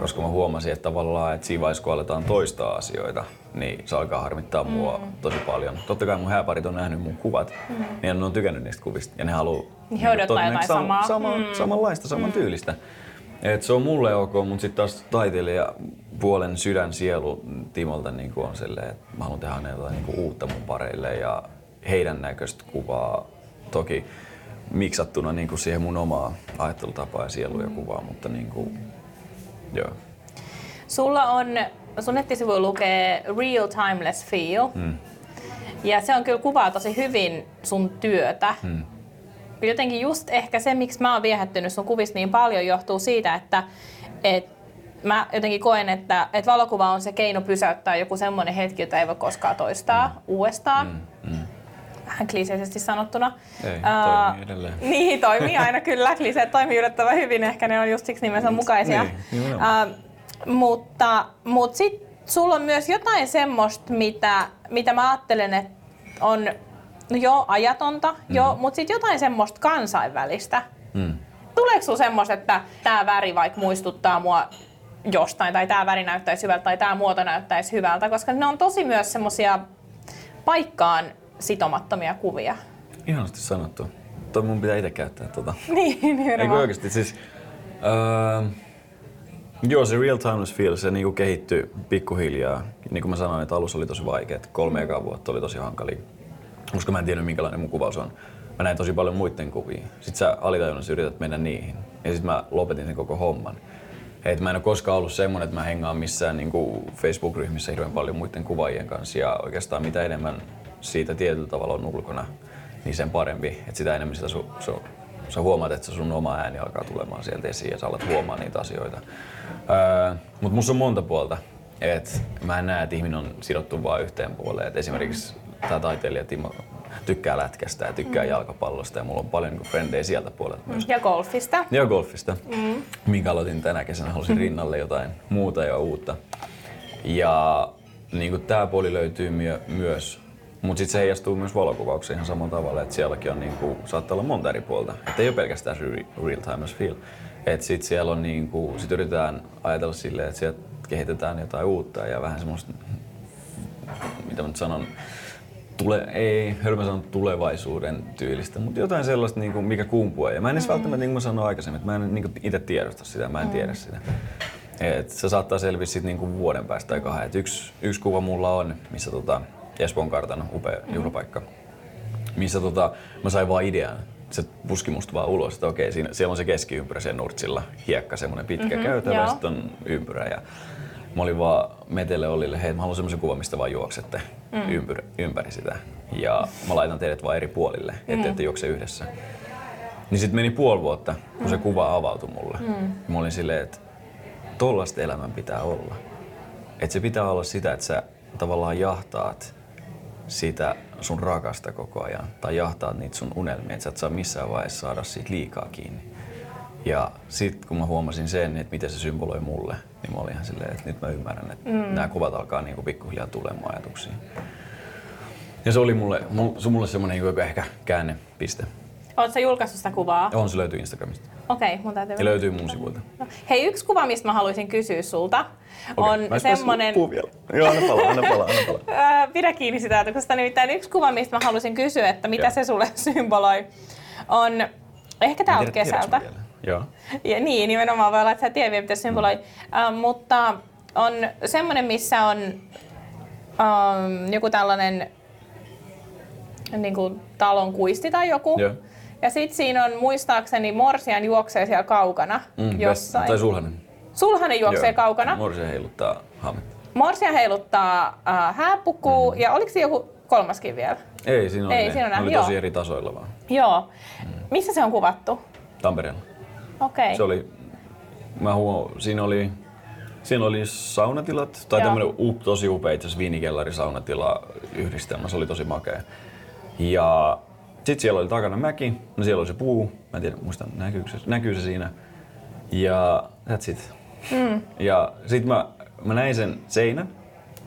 koska mä huomasin, että tavallaan, että siinä vaiheessa kun aletaan toistaa asioita, niin se alkaa harmittaa mm. mua tosi paljon. Totta kai mun hääparit on nähnyt mun kuvat, mm. niin ne on tykännyt niistä kuvista ja ne haluaa
niin odottaa jotain sam- samaa.
Sama, mm. Samanlaista, saman mm. tyylistä. Et se on mulle ok, mutta sitten taas taiteilija puolen sydän sielu Timolta niin on silleen, että mä haluan tehdä jotain niin uutta mun pareille ja heidän näköistä kuvaa. Toki miksattuna niin kuin siihen mun omaa ajattelutapaa ja sielu ja kuvaa, mutta niin kuin, joo.
Sulla on, sun nettisivu lukee Real Timeless Feel. Mm. Ja se on kyllä kuvaa tosi hyvin sun työtä. Mm jotenkin just ehkä se, miksi mä oon viehättynyt sun kuvista niin paljon, johtuu siitä, että et mä jotenkin koen, että, että valokuva on se keino pysäyttää joku semmoinen hetki, jota ei voi koskaan toistaa mm. uudestaan. Mm. Mm. Vähän kliseisesti sanottuna.
Ei, uh, toimii edelleen.
Niin, toimii aina kyllä. Kliseet toimii yllättävän hyvin, ehkä ne on just siksi nimensä mukaisia. Niin, uh, mutta mutta sitten sulla on myös jotain semmoista, mitä, mitä mä ajattelen, että on No joo, ajatonta, mm. joo, mutta sitten jotain semmoista kansainvälistä. Mm. Tuleeko sinulla semmoista, että tämä väri vaikka muistuttaa mua jostain, tai tämä väri näyttäisi hyvältä, tai tämä muoto näyttäisi hyvältä, koska ne on tosi myös semmoisia paikkaan sitomattomia kuvia.
Ihanasti sanottu. Toi mun pitää itse käyttää tota.
niin, niin
Eikö oikeasti siis... Uh, joo, se real timeless feel, se niinku kehittyi pikkuhiljaa. Niin kuin mä sanoin, että alussa oli tosi vaikeet. Kolme ekaa vuotta oli tosi hankalia koska mä en tiedä minkälainen mun kuvaus on. Mä näin tosi paljon muiden kuvia. Sitten sä alitajunnassa yrität mennä niihin. Ja sitten mä lopetin sen koko homman. Et mä en ole koskaan ollut semmonen, että mä hengaan missään niin Facebook-ryhmissä hirveän paljon muiden kuvaajien kanssa. Ja oikeastaan mitä enemmän siitä tietyllä tavalla on ulkona, niin sen parempi. Et sitä enemmän sitä su, su, sä huomaat, että sun oma ääni alkaa tulemaan sieltä esiin ja sä alat huomaa niitä asioita. Öö, Mutta musta on monta puolta. Et mä en näe, että ihminen on sidottu vain yhteen puoleen. Et esimerkiksi tämä taiteilija Timo tykkää lätkästä ja tykkää mm. jalkapallosta ja mulla on paljon niin frendejä sieltä puolelta myös.
Ja golfista.
Ja golfista. Mm. Minkä aloitin tänä kesänä, halusin mm. rinnalle jotain muuta ja uutta. Ja niin tämä puoli löytyy myö- myös, mutta sitten se heijastuu myös valokuvaukseen ihan samalla tavalla, että sielläkin on, niin kuin, saattaa olla monta eri puolta. Että ei ole pelkästään real time as feel. Että sitten siellä on, niin kuin, sit yritetään ajatella silleen, että sieltä kehitetään jotain uutta ja vähän semmoista, mitä mä nyt sanon, tule, ei hölmä sanon tulevaisuuden tyylistä, mutta jotain sellaista, niin kuin, mikä kumpuaa. Ja mä en edes mm. välttämättä, niin kuin mä sanoin aikaisemmin, että mä en niin itse tiedosta sitä, mä en mm. tiedä sitä. Et se saattaa selvitä sitten niinku vuoden päästä tai kahden. Et yksi, yksi kuva mulla on, missä tota, Espoon kartano, upea mm. juhlapaikka, missä tota, mä sain vaan idean. Se puski musta vaan ulos, että okei, siinä, siellä on se keskiympyrä siellä nurtsilla, hiekka, semmoinen pitkä mm-hmm, käytävä, sitten on ympyrä. Ja Mä olin vaan Metelle Ollille, hei mä haluan semmoisen kuvan, mistä vaan juoksette mm. ympäri, ympäri sitä. Ja mä laitan teidät vaan eri puolille, ettei mm. ette juokse yhdessä. Niin sitten meni puoli vuotta, kun mm. se kuva avautui mulle. Mm. Mä olin silleen, että tollasta elämän pitää olla. Että se pitää olla sitä, että sä tavallaan jahtaat sitä sun rakasta koko ajan. Tai jahtaat niitä sun unelmia, että sä et saa missään vaiheessa saada siitä liikaa kiinni. Ja sitten kun mä huomasin sen, että miten se symboloi mulle, niin mä olin ihan silleen, että nyt mä ymmärrän, että mm. nämä kuvat alkaa niinku pikkuhiljaa tulemaan ajatuksiin. Ja se oli mulle, se mulle semmoinen niinku ehkä käännepiste.
Oletko julkaissut sitä kuvaa?
On, se löytyy Instagramista.
Okei, okay, mun täytyy...
Ja löytyy mun sivuilta. No.
Hei, yksi kuva, mistä mä haluaisin kysyä sulta, okay. on
mä
semmonen...
vielä. Joo, anna palaa, anna palaa, anna palaa.
Pidä kiinni sitä ajatuksesta. Nimittäin yksi kuva, mistä mä haluaisin kysyä, että mitä Joo. se sulle symboloi, on ehkä täältä kesältä.
Joo.
Ja niin, nimenomaan voi olla, että sä tiedät mitä se symboloi. Mm. Uh, mutta on semmoinen, missä on um, joku tällainen niin kuin talon kuisti tai joku. Joo. Ja sitten siinä on muistaakseni Morsian juoksee siellä kaukana mm, jossain.
Tai Sulhanen.
Sulhanen juoksee
Joo.
kaukana.
Morsian heiluttaa haametta.
Morsian heiluttaa äh, hääpukuu mm. ja oliko siinä joku kolmaskin vielä?
Ei, siinä on Ei, ne. siinä on ne. oli tosi eri tasoilla vaan.
Joo. Mm. Missä se on kuvattu?
Tampereella.
Okei. Okay.
Se oli, mä huo, siinä oli, siinä oli saunatilat, tai tämmöinen tosi upea itse asiassa viinikellari saunatila yhdistelmä, se oli tosi makea. Ja sitten siellä oli takana mäki, no siellä oli se puu, mä en tiedä, muista näkyykö se, näkyy se siinä. Ja that's it. Mm. Ja sitten mä, mä näin sen seinän,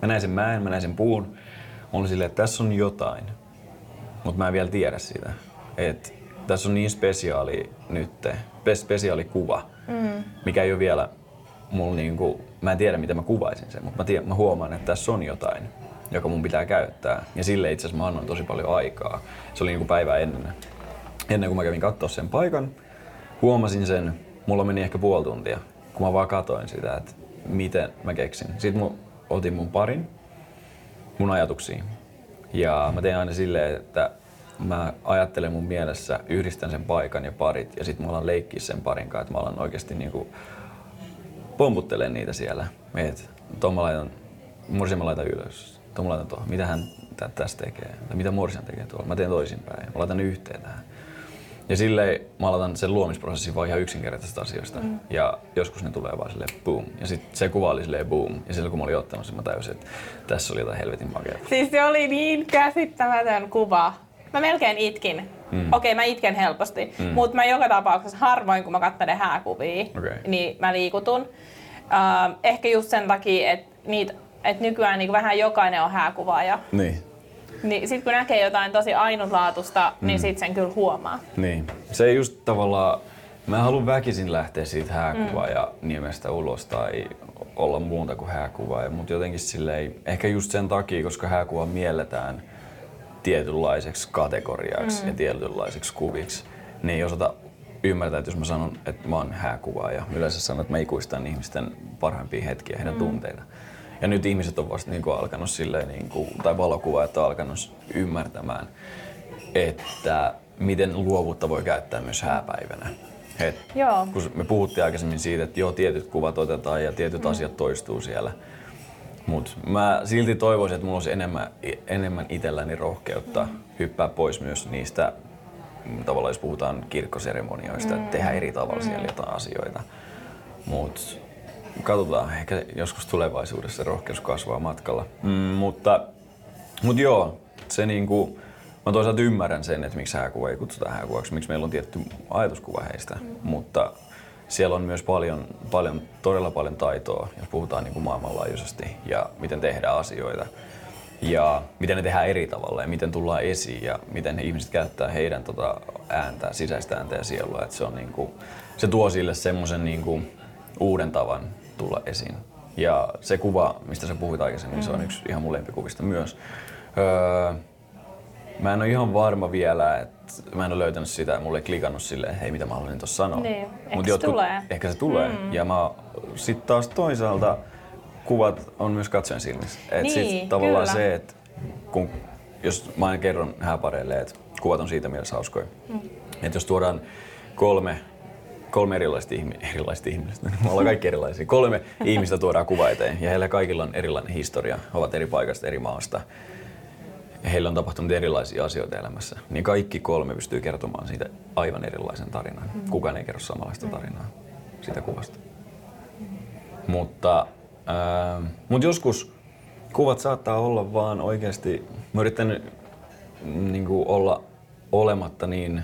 mä näin sen mäen, mä näin sen puun. Olin silleen, että tässä on jotain, mutta mä en vielä tiedä sitä. Et tässä on niin spesiaali nyt, spesiaali kuva, mm. mikä ei ole vielä mulla niinku, mä en tiedä miten mä kuvaisin sen, mutta mä, tiedän, mä huomaan, että tässä on jotain joka mun pitää käyttää. Ja sille itse asiassa mä annoin tosi paljon aikaa. Se oli niinku päivä ennen, ennen kuin mä kävin katsoa sen paikan. Huomasin sen, mulla meni ehkä puoli tuntia, kun mä vaan katoin sitä, että miten mä keksin. Sitten mä otin mun parin, mun ajatuksiin. Ja mä tein aina silleen, että mä ajattelen mun mielessä, yhdistän sen paikan ja parit ja sitten mä alan leikkiä sen parin kanssa, että mä alan oikeasti niinku pomputtelemaan niitä siellä. Et, tuon mä laitan, mä laitan ylös. Tuo laitan tuohon. Mitä hän tästä tekee? Tai mitä Morsian tekee tuolla? Mä teen toisinpäin. Mä laitan yhteen tähän. Ja silleen mä aloitan sen luomisprosessin vaan ihan yksinkertaisista asioista. Mm. Ja joskus ne tulee vaan silleen boom. Ja sitten se kuva oli silleen boom. Ja silloin kun mä olin ottanut sen, mä täysin, että tässä oli jotain helvetin makea.
Siis se oli niin käsittämätön kuva. Mä melkein itkin. Mm. Okei, okay, mä itken helposti. Mm. Mutta mä joka tapauksessa harvoin, kun mä katselen hääkuvia, okay. niin mä liikutun. Uh, ehkä just sen takia, että niitä että nykyään niin vähän jokainen on hääkuvaaja.
Niin.
Niin sit kun näkee jotain tosi ainutlaatuista, niin mm. niin sit sen kyllä huomaa.
Niin. Se ei just tavallaan, mä haluan väkisin lähteä siitä hääkuvaaja mm. nimestä ulos tai olla muuta kuin hääkuvaaja, mutta jotenkin silleen, ehkä just sen takia, koska hääkuva mielletään tietynlaiseksi kategoriaksi mm. ja tietynlaiseksi kuviksi, niin ei osata ymmärtää, että jos mä sanon, että mä oon hääkuvaaja, yleensä sanon, että mä ikuistan ihmisten parhaimpia hetkiä, heidän mm. tunteita. Ja nyt ihmiset on vasta niin kuin alkanut silleen, niin kuin, tai valokuvaajat on alkanut ymmärtämään, että miten luovuutta voi käyttää myös hääpäivänä. Et, joo. Kun me puhuttiin aikaisemmin siitä, että joo, tietyt kuvat otetaan ja tietyt mm. asiat toistuu siellä. Mutta mä silti toivoisin, että mulla olisi enemmän, enemmän itselläni rohkeutta mm. hyppää pois myös niistä, tavallaan jos puhutaan kirkkoseremonioista, mm. että tehdä eri tavalla mm. siellä jotain asioita. Mutta katsotaan, ehkä joskus tulevaisuudessa rohkeus kasvaa matkalla. Mm, mutta, mutta joo, se niinku, mä toisaalta ymmärrän sen, että miksi hääkuva ei kutsuta hääkuvaksi, miksi meillä on tietty ajatuskuva heistä, mm. mutta siellä on myös paljon, paljon, todella paljon taitoa, jos puhutaan niin kuin maailmanlaajuisesti ja miten tehdään asioita ja miten ne tehdään eri tavalla ja miten tullaan esiin ja miten ne ihmiset käyttää heidän tota ääntä, sisäistä ääntä ja sielua. Et se, on niin kuin, se tuo sille semmoisen niin uuden tavan tulla esiin. Ja se kuva, mistä sä puhuit aikaisemmin, mm. se on mm. yksi ihan mun lempikuvista myös. Öö, mä en ole ihan varma vielä, että mä en ole löytänyt sitä, mulle ei klikannut silleen, hei mitä mä haluaisin tuossa sanoa.
Niin, ehkä Mut se jotkut, tulee.
Ehkä se tulee. Mm. Ja mä sit taas toisaalta kuvat on myös katsojen silmissä. Et niin, sit tavallaan kyllä. se, että kun, jos mä aina kerron hääpareille, että kuvat on siitä mielessä hauskoja. Mm. Että jos tuodaan kolme kolme erilaista, ihmi- erilaista ihmistä, me ollaan kaikki erilaisia. Kolme ihmistä tuodaan kuva eteen ja heillä kaikilla on erilainen historia, he ovat eri paikasta, eri maasta. Ja heillä on tapahtunut erilaisia asioita elämässä. Niin kaikki kolme pystyy kertomaan siitä aivan erilaisen tarinan. Kukaan ei kerro samanlaista tarinaa siitä kuvasta. Mutta, äh, mutta joskus kuvat saattaa olla vaan oikeasti, mä yritän niin kuin olla olematta niin,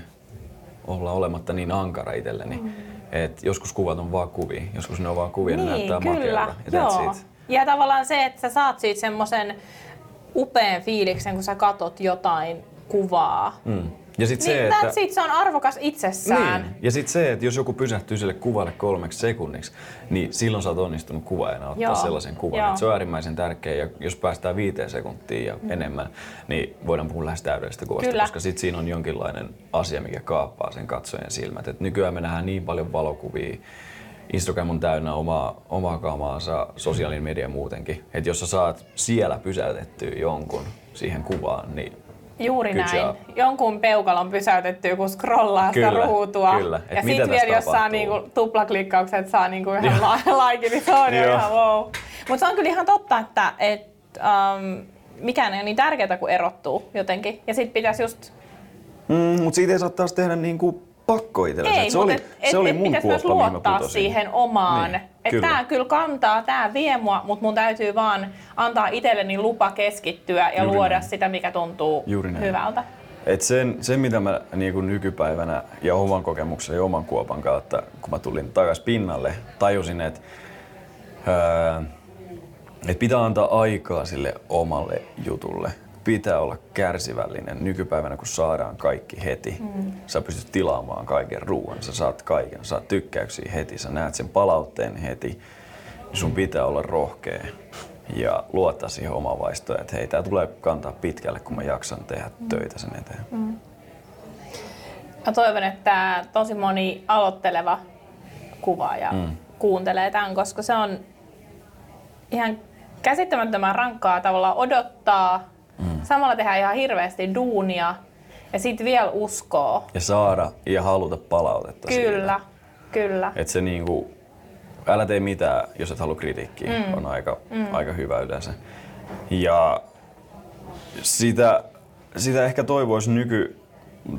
olla olematta niin ankara itselleni. Mm. Et joskus kuvat on vaan kuvia, joskus ne on vaan kuvia, niin, ne näyttää
kyllä,
makealta. Ja.
Ja tavallaan se, että sä saat siitä semmoisen upean fiiliksen, kun sä katot jotain kuvaa.
Mm. Ja sit se,
Niin,
että...
that's it, se on arvokas itsessään.
Niin. Ja sitten se, että jos joku pysähtyy sille kuvalle kolmeksi sekunniksi, niin silloin sä oot onnistunut kuvaajana ottaa
Joo.
sellaisen kuvan.
Joo.
Että se on äärimmäisen tärkeä ja jos päästään viiteen sekuntiin ja mm. enemmän, niin voidaan puhua lähes täydellisestä kuvasta,
Kyllä.
koska sitten siinä on jonkinlainen asia, mikä kaappaa sen katsojan silmät. Et nykyään me nähdään niin paljon valokuvia, Instagram on täynnä omaa, omaa kamaansa, sosiaalinen media muutenkin. Että jos sä saat siellä pysäytettyä jonkun siihen kuvaan, niin
Juuri
Good
näin.
job.
Jonkun peukalon pysäytetty, kun scrollaa sitä
Kyllä,
ruutua.
kyllä. Et
Ja sitten vielä, jos saa niinku tuplaklikkaukset, saa niinku ihan la- like, niin se on jo ihan wow. Mutta se on kyllä ihan totta, että et, um, mikään ei ole niin tärkeää kuin erottuu jotenkin. Ja sitten pitäisi just
Mm, mutta siitä ei saa taas tehdä niinku pakko itsellensä.
Ei,
se oli,
et,
se oli
et
mun
myös
kuoppa, mihin mä
luottaa siihen omaan.
Niin,
että
kyllä.
tämä kyllä kantaa, tämä vie mua, mutta mun täytyy vaan antaa itselleni lupa keskittyä ja
Juuri
luoda
näin.
sitä, mikä tuntuu
Juuri näin.
hyvältä.
Et sen, sen, mitä mä niin kuin nykypäivänä ja oman kokemuksen ja oman kuopan kautta, kun mä tulin takaisin pinnalle, tajusin, että öö, et pitää antaa aikaa sille omalle jutulle. Pitää olla kärsivällinen nykypäivänä, kun saadaan kaikki heti. Mm. Sä pystyt tilaamaan kaiken ruoan, sä saat kaiken, sä saat tykkäyksiä heti, sä näet sen palautteen heti. Niin sun pitää olla rohkea ja luottaa siihen omaan vaistoon, että hei, tää tulee kantaa pitkälle, kun mä jaksan tehdä töitä sen eteen. Mm.
Mä toivon, että tosi moni aloitteleva kuvaaja mm. kuuntelee tämän, koska se on ihan käsittämättömän rankkaa tavallaan odottaa. Mm. Samalla tehdään ihan hirveästi duunia ja sitten vielä uskoo.
Ja saada ja haluta palautetta
Kyllä, kyllä.
Että se niinku, älä tee mitään, jos et halua kritiikkiä, mm. on aika, mm. aika hyvä yleensä. Ja sitä, sitä ehkä toivoisi nyky...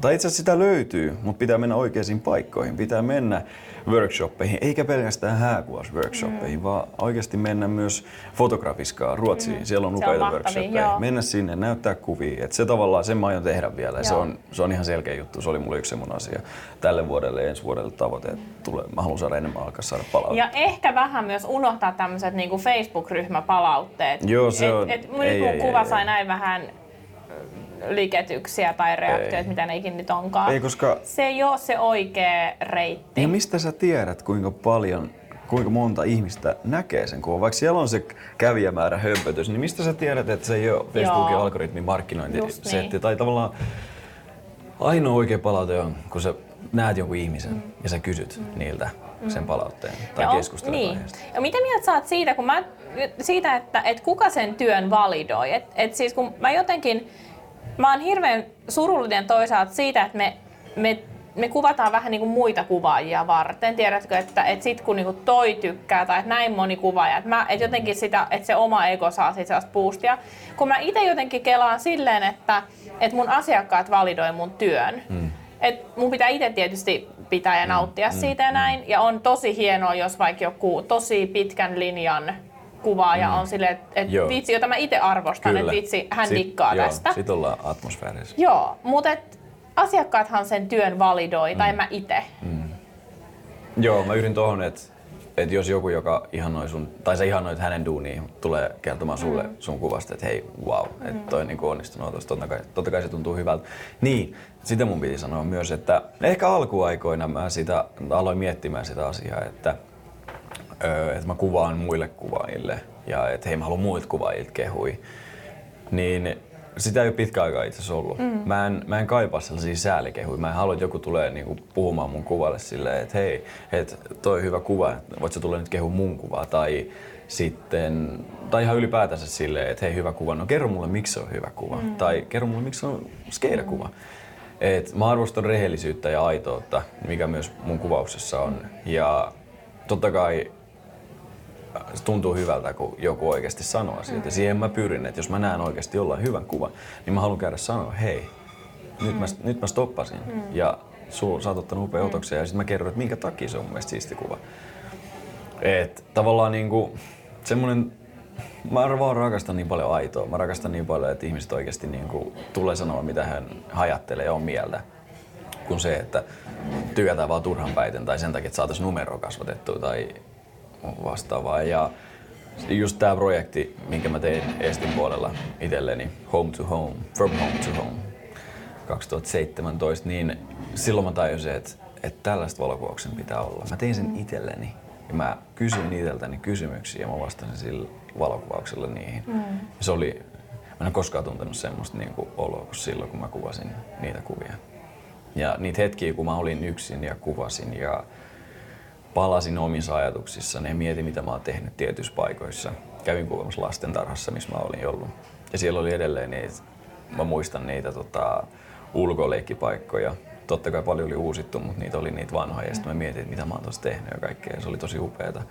Tai itse asiassa sitä löytyy, mutta pitää mennä oikeisiin paikkoihin. Pitää mennä workshoppeihin, eikä pelkästään hääkuvausworkshoppeihin, mm. vaan oikeasti mennä myös fotografiskaan Ruotsiin. Mm. Siellä on upeita workshoppeja.
joo.
Mennä sinne, näyttää kuvia. Et se tavallaan, sen mä aion tehdä vielä. Se on, se on ihan selkeä juttu. Se oli mulle yksi semmoinen asia tälle vuodelle ja ensi vuodelle tavoite. Että tulee, mä haluan saada enemmän alkaa saada palautetta.
Ja ehkä vähän myös unohtaa tämmöiset niinku Facebook-ryhmäpalautteet.
Joo, se on-
Et, et,
ei,
kun
ei,
kuva
ei,
sai
ei.
näin vähän liketyksiä tai reaktioita,
Ei.
mitä ne ikinä nyt onkaan.
Ei, koska
Se ei ole se oikea reitti.
ja mistä sä tiedät, kuinka paljon kuinka monta ihmistä näkee sen kuvan. Vaikka siellä on se kävijämäärä hömpötys, niin mistä sä tiedät, että se ei ole Facebookin
Joo.
algoritmin markkinointisetti?
Just
Tai tavallaan ainoa oikea palaute on, kun sä näet jonkun ihmisen mm. ja sä kysyt mm. niiltä sen palautteen tai
Ja on-
keskustelet
niin.
aiheesta.
Ja mitä mieltä sä oot siitä, kun mä, siitä että, että kuka sen työn validoi? Et, et siis kun mä jotenkin, mä oon hirveän surullinen toisaalta siitä, että me, me, me kuvataan vähän niin kuin muita kuvaajia varten. Tiedätkö, että, että sit kun niin kuin toi tykkää tai että näin moni kuvaaja, että, mä, että jotenkin sitä, että se oma ego saa siitä sellaista boostia. Kun mä itse jotenkin kelaan silleen, että, että mun asiakkaat validoi mun työn. Hmm. Et mun pitää itse tietysti pitää ja nauttia mm, siitä ja näin. Ja on tosi hienoa, jos vaikka joku tosi pitkän linjan kuvaaja on silleen, että et vitsi, jota mä itse arvostan, että vitsi, hän
Sit-
dikkaa
joo,
tästä.
Sit ollaan atmosfäärissä.
Joo, mutta et asiakkaathan sen työn validoi, tai mä itse.
Joo, mä yhdyn tohon, että et jos joku, joka ihannoi sun, tai sä ihannoit hänen duuniin, tulee kertomaan sulle
Mm.
sun kuvasta, että hei, wow, että toi on niinku onnistunut totta kai, totta kai se tuntuu hyvältä. Niin, sitä mun piti sanoa myös, että ehkä alkuaikoina mä sitä aloin miettimään sitä asiaa, että, että mä kuvaan muille kuvaajille ja että hei, mä haluan muilta kuvaajilta kehui. Niin sitä ei ole pitkä aikaa itse asiassa ollut. Mm. Mä, en, mä en kaipaa sellaisia säälikehuja. Mä en halua, että joku tulee niinku puhumaan mun kuvalle silleen, että hei, et toi hyvä kuva, voit sä tulla nyt kehu mun kuvaa. Tai sitten, tai ihan ylipäätänsä silleen, että hei hyvä kuva, no kerro mulle miksi se on hyvä kuva. Mm. Tai kerro mulle miksi se on skeidakuva. Et mä arvostan rehellisyyttä ja aitoutta, mikä myös mun kuvauksessa on. Ja totta kai se tuntuu hyvältä, kun joku oikeasti sanoo asiat. Ja siihen mä pyrin, että jos mä näen oikeasti jollain hyvän kuvan, niin mä haluan käydä sanoa, hei, nyt mä, nyt mä stoppasin. Ja sul, sä oot ottanut upea otoksia ja sitten mä kerron, että minkä takia se on mun mielestä siisti kuva. Et tavallaan niinku semmonen Mä vaan rakastan niin paljon aitoa. Mä rakastan niin paljon, että ihmiset oikeasti niin kuin tulee sanoa, mitä hän ajattelee ja on mieltä. Kun se, että tykätään vaan turhan päiten tai sen takia, että saataisiin numero kasvatettua tai vastaavaa. Ja just tämä projekti, minkä mä tein Estin puolella itselleni, Home to Home, From Home to Home, 2017, niin silloin mä tajusin, että, että tällaista valokuvauksen pitää olla. Mä tein sen itselleni ja mä kysyin itseltäni kysymyksiä ja mä vastasin sillä valokuvauksella niihin. Mm. se oli, mä en koskaan tuntenut semmoista niin kuin oloa kuin silloin, kun mä kuvasin niitä kuvia. Ja niitä hetkiä, kun mä olin yksin ja kuvasin ja palasin omissa ajatuksissa ja mietin, mitä mä oon tehnyt tietyissä paikoissa. Kävin kuvaamassa lastentarhassa, missä mä olin ollut. Ja siellä oli edelleen niitä, mä muistan niitä tota, ulkoleikkipaikkoja. Totta kai paljon oli uusittu, mutta niitä oli niitä vanhoja. Ja sitten mä mietin, että mitä mä oon tuossa tehnyt ja kaikkea. Ja se oli tosi upeeta.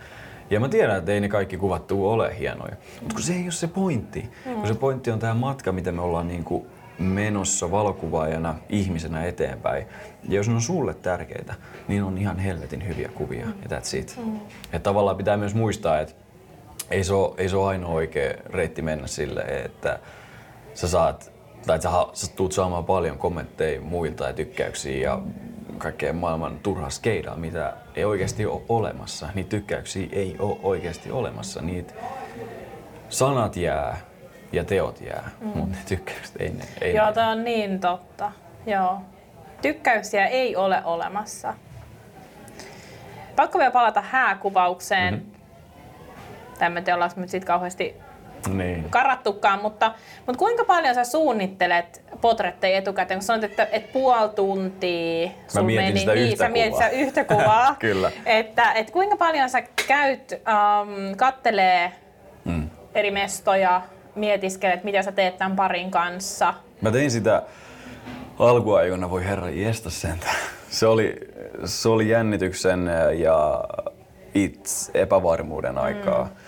Ja mä tiedän, että ei ne kaikki kuvat tuu ole hienoja. Mutta kun se ei ole se pointti. Mm. Kun se pointti on tämä matka, mitä me ollaan niinku menossa valokuvaajana, ihmisenä eteenpäin. Ja jos ne on sulle tärkeitä, niin on ihan helvetin hyviä kuvia. Mm. Ja that's it. Mm. Et tavallaan pitää myös muistaa, että ei se ole, ei se ole ainoa oikea reitti mennä sille, että sä saat tai että sä, sä tuut saamaan paljon kommentteja muilta ja tykkäyksiä ja kaikkea maailman turhaa skeidaa, mitä ei oikeasti ole olemassa. Niitä tykkäyksiä ei ole oikeasti olemassa. Niitä sanat jää ja teot jää, mm. mutta ne tykkäykset ei ne. Ei
Joo, tämä on niin totta. Joo. Tykkäyksiä ei ole olemassa. Pakko vielä palata hääkuvaukseen. Mm-hmm. Tämä ollaan nyt sitten kauheasti niin. karattukaan, mutta, mutta kuinka paljon sä suunnittelet potretteja etukäteen, kun sanoit, että, että puoli tuntia
Mä mietin meni, sitä niin, yhtä
sä mietit sitä yhtä kuvaa.
Kyllä.
Että, että kuinka paljon sä käyt, um, kattelee mm. eri mestoja, mietiskelet, mitä sä teet tämän parin kanssa?
Mä tein sitä alkuaikoina, voi herra jestä. Se oli, se oli jännityksen ja itse epävarmuuden aikaa. Mm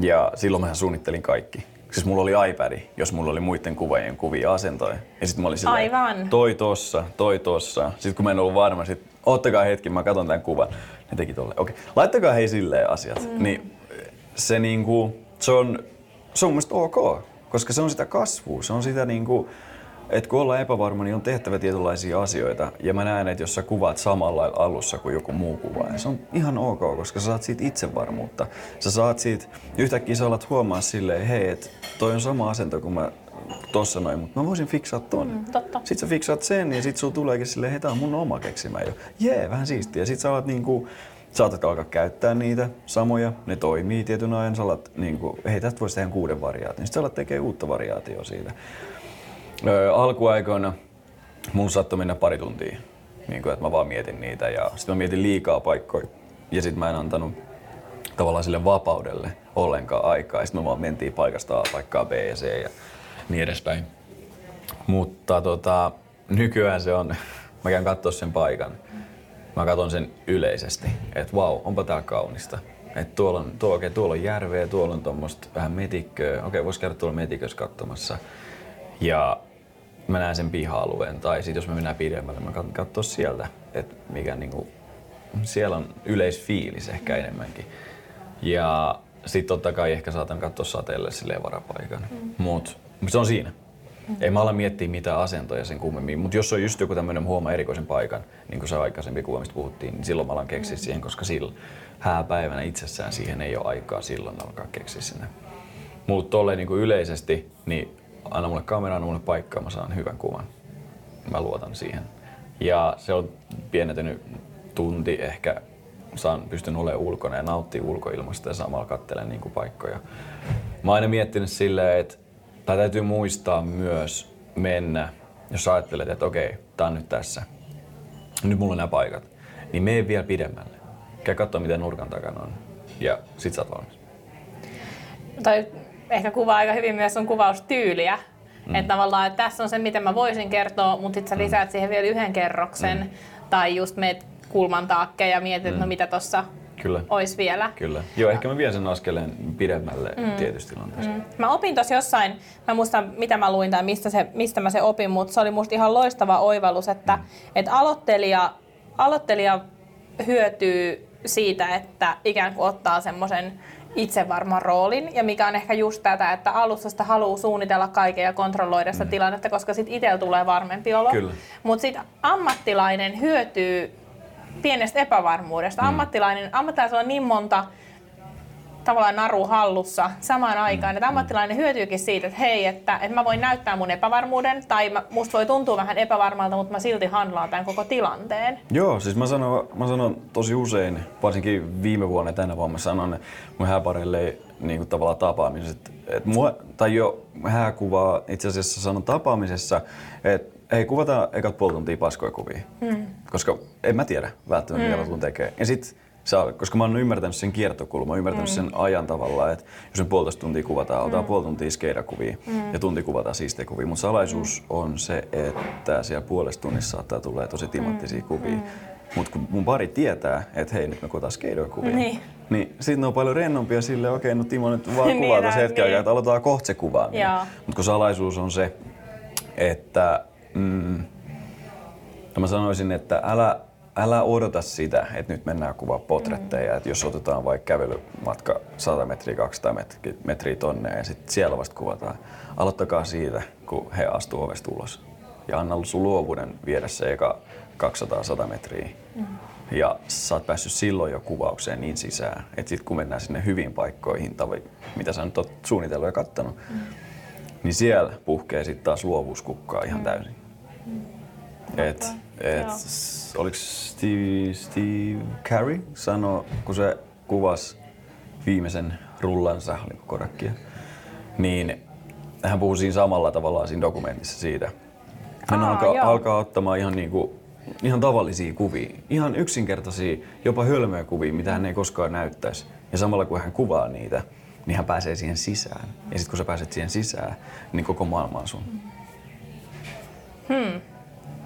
ja silloin mä suunnittelin kaikki. Siis mulla oli iPad, jos mulla oli muiden kuvaajien kuvia asentoja. Ja sitten mä olin silleen,
Aivan.
toi tossa, toi tossa. Sitten kun mä en ollut varma, sit ottakaa hetki, mä katson tämän kuvan. Ne teki tolle. Okei, okay. laittakaa hei silleen asiat. Mm. Niin se niinku, se on, se on mun ok, koska se on sitä kasvua, se on sitä niinku, että kun ollaan epävarma, niin on tehtävä tietynlaisia asioita. Ja mä näen, että jos sä kuvaat samalla alussa kuin joku muu kuva, se on ihan ok, koska sä saat siitä itsevarmuutta. Sä saat siitä, yhtäkkiä sä alat huomaa silleen, hei, että toi on sama asento kuin mä tossa noin, mutta mä voisin fiksaa ton. Mm,
totta.
Sitten sä fiksaat sen ja sit sulla tuleekin silleen, hei tää on mun oma keksimä jo. Jee, vähän siistiä. Sit sä alat niinku, saatat alkaa käyttää niitä samoja, ne toimii tietyn ajan, sä alat niinku, hei tästä voisi tehdä kuuden variaation. Sitten sä alat tekee uutta variaatioa siitä. Öö, alkuaikoina mun saattoi mennä pari tuntia, niin kuin, että mä vaan mietin niitä ja sitten mä mietin liikaa paikkoja ja sitten mä en antanut tavallaan sille vapaudelle ollenkaan aikaa. Sitten me vaan mentiin paikasta A paikkaa B ja C ja niin edespäin. Mutta tota, nykyään se on, mä käyn katsoa sen paikan. Mä katson sen yleisesti, että vau, wow, onpa tää kaunista. Että tuolla on, tuo, okay, tuolla on järveä, tuolla on tuommoista vähän metikköä. Okei, okay, vois käydä tuolla metikössä katsomassa. Ja mä näen sen piha-alueen tai sitten jos me mennään pidemmälle, mä katson sieltä, että mikä niinku, siellä on yleisfiilis ehkä enemmänkin. Ja sitten totta kai ehkä saatan katsoa sateelle silleen varapaikan. Mm. Mut se on siinä. Mm. Ei mä ala miettiä mitään asentoja sen kummemmin, mutta jos on just joku tämmöinen huoma erikoisen paikan, niin kuin se aikaisempi kuva, mistä puhuttiin, niin silloin mä alan keksiä mm. siihen, koska sillä hääpäivänä itsessään siihen ei ole aikaa silloin alkaa keksiä sinne. Mutta tolleen niin kuin yleisesti, niin anna mulle kamera, anna mulle paikkaa, mä saan hyvän kuvan. Mä luotan siihen. Ja se on pienentynyt tunti ehkä, saan, pystyn olemaan ulkona ja nauttii ulkoilmasta ja samalla katselen niin kuin paikkoja. Mä oon aina miettinyt silleen, että tää täytyy muistaa myös mennä, jos ajattelet, että okei, tää on nyt tässä. Nyt mulla on nämä paikat. Niin mene vielä pidemmälle. Käy katsoa, mitä nurkan takana on. Ja sit sä oot valmis.
Tai ehkä kuvaa aika hyvin myös sun kuvaustyyliä. Mm. Että tavallaan, että tässä on se, miten mä voisin kertoa, mutta sitten sä mm. lisäät siihen vielä yhden kerroksen. Mm. Tai just meet kulman taakke ja mietit, mm. että no mitä tuossa Kyllä. olisi vielä.
Kyllä. Joo, ehkä mä vien sen askeleen pidemmälle mm. tietysti tilanteessa. Mm.
Mä opin tuossa jossain, mä muistan mitä mä luin tai mistä, se, mistä mä se opin, mutta se oli musta ihan loistava oivallus, että mm. et aloittelija, aloittelija hyötyy siitä, että ikään kuin ottaa semmoisen itsevarman roolin ja mikä on ehkä just tätä, että alussa sitä haluaa suunnitella kaiken ja kontrolloida sitä mm. tilannetta, koska sitten itsellä tulee varmempi olo. Mutta sitten ammattilainen hyötyy pienestä epävarmuudesta. Mm. Ammattilainen, ammattilaisella on niin monta tavallaan naru hallussa samaan aikaan. Mm. Että ammattilainen hyötyykin siitä, että hei, että, että mä voin näyttää mun epävarmuuden, tai mä, musta voi tuntua vähän epävarmalta, mutta mä silti handlaan tämän koko tilanteen.
Joo, siis mä sanon, mä sanon tosi usein, varsinkin viime vuonna tänä vuonna, mä sanon mun hääparille niin kuin tavallaan tapaamiset. Et mua, tai jo hääkuvaa itse asiassa sanon tapaamisessa, että ei kuvata ekat puoli tuntia paskoja kuvia. Mm. Koska en mä tiedä välttämättä, mm. mitä mä tulen tekemään. Ja sit saa, koska mä oon ymmärtänyt sen kiertokulman, ymmärtänyt mm. sen ajan tavalla, että jos me puolitoista tuntia kuvataan, otetaan mm. puoli tuntia skeidakuvia mm. ja tunti kuvataan siistejä kuvia. Mutta salaisuus mm. on se, että siellä puolesta tunnissa saattaa tulla tosi timattisia mm. kuvia. Mm. Mutta kun mun pari tietää, että hei nyt me kuvataan skeidoja niin, niin sitten ne on paljon rennompia sille, okei, okay, no Timo nyt vaan niin, kuvaa tässä hetken niin. aikaa, että aloitetaan kohta se kuvaaminen. Mutta kun salaisuus on se, että mm, mä sanoisin, että älä älä odota sitä, että nyt mennään kuvaa potretteja, mm. että jos otetaan vaikka kävelymatka 100 metriä, 200 metriä, metriä tonne ja sitten siellä vasta kuvataan. Aloittakaa siitä, kun he astuu ovesta ulos. Ja anna sun luovuuden viedä se eka 200-100 metriä. Mm. Ja sä oot päässyt silloin jo kuvaukseen niin sisään, että sit kun mennään sinne hyviin paikkoihin, tai mitä sä nyt oot suunnitellut ja kattonut, mm. niin siellä puhkee sitten taas luovuuskukkaa ihan mm. täysin. Et, et, oliko Steve, Steve Carey sano, kun se kuvasi viimeisen rullansa, oliko Kodakia, niin hän puhui siinä samalla tavalla siinä dokumentissa siitä. Hän Aa, alkaa, alkaa ottamaan ihan, niinku, ihan tavallisia kuvia, ihan yksinkertaisia, jopa hölmöjä kuvia, mitä hän ei koskaan näyttäisi. Ja samalla kun hän kuvaa niitä, niin hän pääsee siihen sisään. Ja sitten kun sä pääset siihen sisään, niin koko maailma on sun.
Hmm.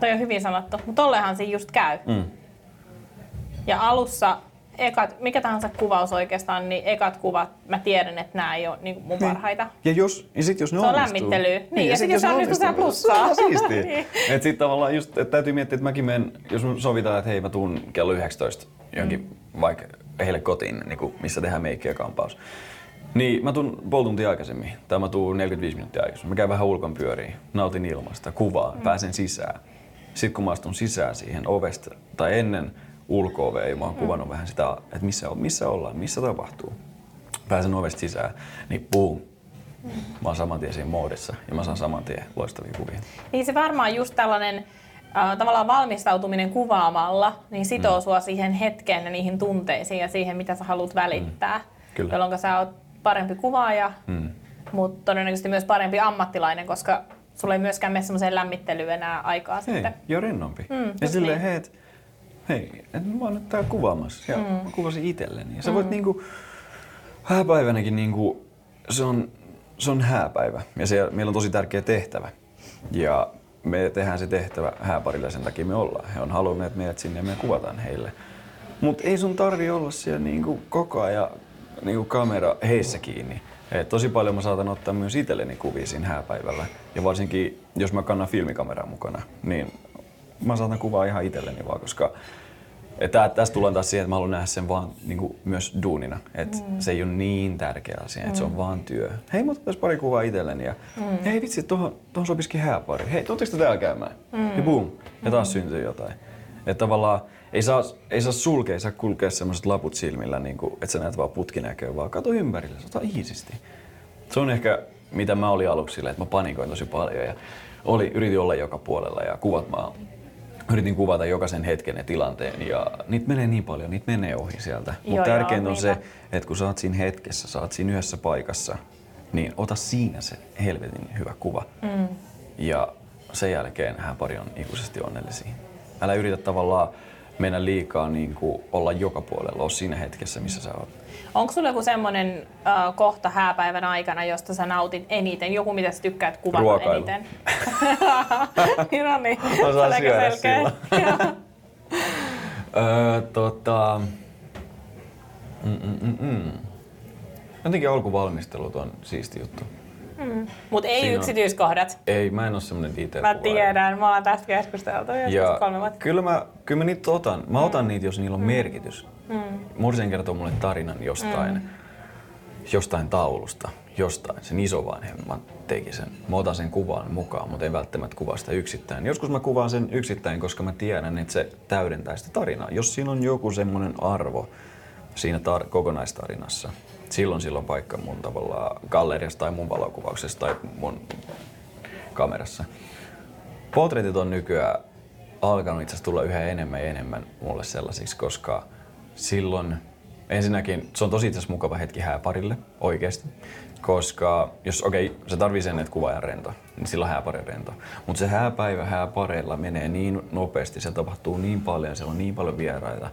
Toi on hyvin sanottu, mutta tollehan siinä just käy. Mm. Ja alussa ekat, mikä tahansa kuvaus oikeastaan, niin ekat kuvat, mä tiedän, että nämä ei ole niin mun parhaita.
Ja, jos, ja sit jos ne
se on lämmittelyä. Niin, niin, ja, ja sit, jos, jos onnistuu, se on plussaa.
Se on siistiä. niin. Et sit tavallaan just, että täytyy miettiä, että mäkin menen, jos sovitaan, että hei mä tuun kello 19 johonkin mm. vaikka heille kotiin, niin kuin, missä tehdään meikki ja kampaus. Niin, mä tuun puoli tuntia aikaisemmin, tai mä tuun 45 minuuttia aikaisemmin. Mä käyn vähän ulkon pyöriin, nautin ilmasta, kuvaa, mm. pääsen sisään. Sitten kun mä astun sisään siihen ovesta, tai ennen ulko ja mä oon mm. kuvannut vähän sitä, että missä, missä ollaan, missä tapahtuu. Pääsen ovesta sisään, niin boom, mm. mä oon saman tien siinä moodissa ja mä saan saman tien loistavia kuvia.
Niin se varmaan just tällainen äh, tavallaan valmistautuminen kuvaamalla, niin sitoo mm. sua siihen hetkeen ja niihin tunteisiin ja siihen, mitä sä haluat välittää. Mm. Kyllä. Jolloin sä oot parempi kuvaaja, mm. mutta todennäköisesti myös parempi ammattilainen, koska sulla ei myöskään mene semmoiseen lämmittelyyn enää aikaa
hei, sitten. jo rennompi. Mm, ja silleen, niin. hei, et, hei, et mä oon nyt täällä kuvaamassa ja mm. mä kuvasin itselleni. Ja sä mm. voit niinku, hääpäivänäkin niinku, se on, se on hääpäivä ja se, meillä on tosi tärkeä tehtävä. Ja me tehdään se tehtävä hääparille sen takia me ollaan. He on halunneet meidät sinne ja me kuvataan heille. Mutta ei sun tarvi olla siellä niinku koko ajan niinku kamera heissä kiinni. Et tosi paljon mä saatan ottaa myös itselleni kuvia siinä hääpäivällä. Ja varsinkin jos mä kannan filmikameraa mukana, niin mä saatan kuvaa ihan itselleni vaan, koska että tästä tullaan taas siihen, että mä haluan nähdä sen vaan niin kuin myös duunina. Että mm. se ei ole niin tärkeä asia, että mm. se on mm. vaan työ. Hei, mä otan pari kuvaa itselleni ja mm. hei vitsi, tuohon, tuohon sopisikin hääpari. Hei, tuutteko te täällä käymään? Mm. Ja boom, ja taas mm. syntyy jotain. Että tavallaan ei saa, ei saa sulkea, ei saa kulkea semmoiset laput silmillä, niin kuin, että sä näet vaan putkinäköä, vaan kato ympärille, ota iisisti. Se on ehkä mitä mä olin aluksi silleen, että mä panikoin tosi paljon ja oli, yritin olla joka puolella ja kuvat mä yritin kuvata jokaisen hetken ja tilanteen ja niitä menee niin paljon, niitä menee ohi sieltä. Mutta tärkeintä on se, että kun sä oot siinä hetkessä, sä oot siinä yhdessä paikassa, niin ota siinä se helvetin hyvä kuva. Mm. Ja sen jälkeen hän pari on ikuisesti onnellisia. Älä yritä tavallaan mennä liikaa niin kuin olla joka puolella, ole siinä hetkessä, missä sä oot.
Onko sulla joku semmoinen äh, kohta hääpäivän aikana, josta sä nautit eniten? Joku, mitä sä tykkäät kuvata
Ruokailu.
eniten? no niin,
Osaan syödä
selkeä.
Öö, tota... Mm-mm-mm. Jotenkin alkuvalmistelut on siisti juttu.
Mut ei
Siinä on-
yksityiskohdat.
Ei, mä en oo semmonen detail
Mä tiedän, me ollaan tästä keskusteltu jo
Ja
kolme vuotta.
kyllä mä, kyllä mä niitä otan. Mä otan niitä, jos niillä on merkitys. Mm. Morsen kertoo mulle tarinan jostain, jostain taulusta, jostain. Sen isovanhemmat teki sen. Mä otan sen kuvan mukaan, mutta en välttämättä kuvaa sitä yksittäin. Joskus mä kuvaan sen yksittäin, koska mä tiedän, että se täydentää sitä tarinaa. Jos siinä on joku semmoinen arvo siinä tar- kokonaistarinassa, silloin silloin paikka mun tavallaan galleriassa tai mun valokuvauksessa tai mun kamerassa. Portretit on nykyään alkanut itse tulla yhä enemmän ja enemmän mulle sellaisiksi, koska silloin ensinnäkin se on tosi itse mukava hetki hääparille oikeasti. Koska jos okei, okay, se tarvii sen, että kuvaaja rento, niin silloin hääpari rento. Mutta se hääpäivä hääpareilla menee niin nopeasti, se tapahtuu niin paljon, siellä on niin paljon vieraita,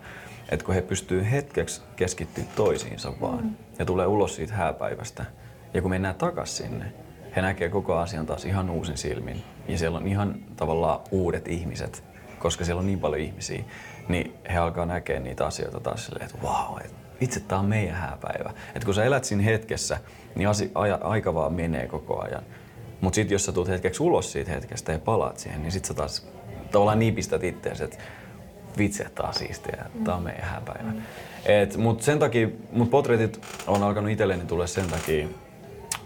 että kun he pystyy hetkeksi keskittyä toisiinsa vaan ja tulee ulos siitä hääpäivästä, ja kun mennään takaisin sinne, he näkee koko asian taas ihan uusin silmin. Ja siellä on ihan tavallaan uudet ihmiset, koska siellä on niin paljon ihmisiä, niin he alkaa näkeä niitä asioita taas silleen, että vau, wow, itse tää on meidän hääpäivä. Et kun sä elät siinä hetkessä, niin asi, aja, aika vaan menee koko ajan. Mutta sitten jos sä tulet hetkeksi ulos siitä hetkestä ja palaat siihen, niin sit sä taas tavallaan niipistät itseäsi, että vitsi, että tää on siistiä, tää on meidän hääpäivä. Et, mut sen takia, mut portretit on alkanut itselleni tulla sen takia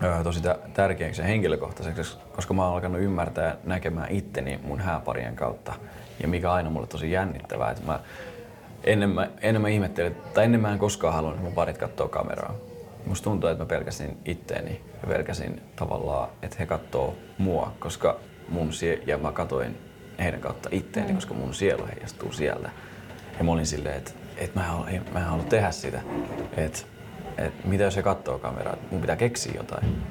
ö, tosi tä- tärkeäksi ja henkilökohtaiseksi, koska mä oon alkanut ymmärtää näkemään itteni mun hääparien kautta. Ja mikä aina mulle tosi jännittävää, että mä ennen mä, ennen mä ihmettelin, tai ennen mä en koskaan halunnut, että mun parit katsoo kameraa. Musta tuntuu, että mä pelkäsin itteeni ja pelkäsin tavallaan, että he katsoo mua, koska mun sie- ja mä katoin heidän kautta itteeni, koska mun sielu heijastuu sieltä. Ja mä olin silleen, että, että mä, mä en halua tehdä sitä. Että, että mitä jos he katsoo kameraa, mun pitää keksiä jotain.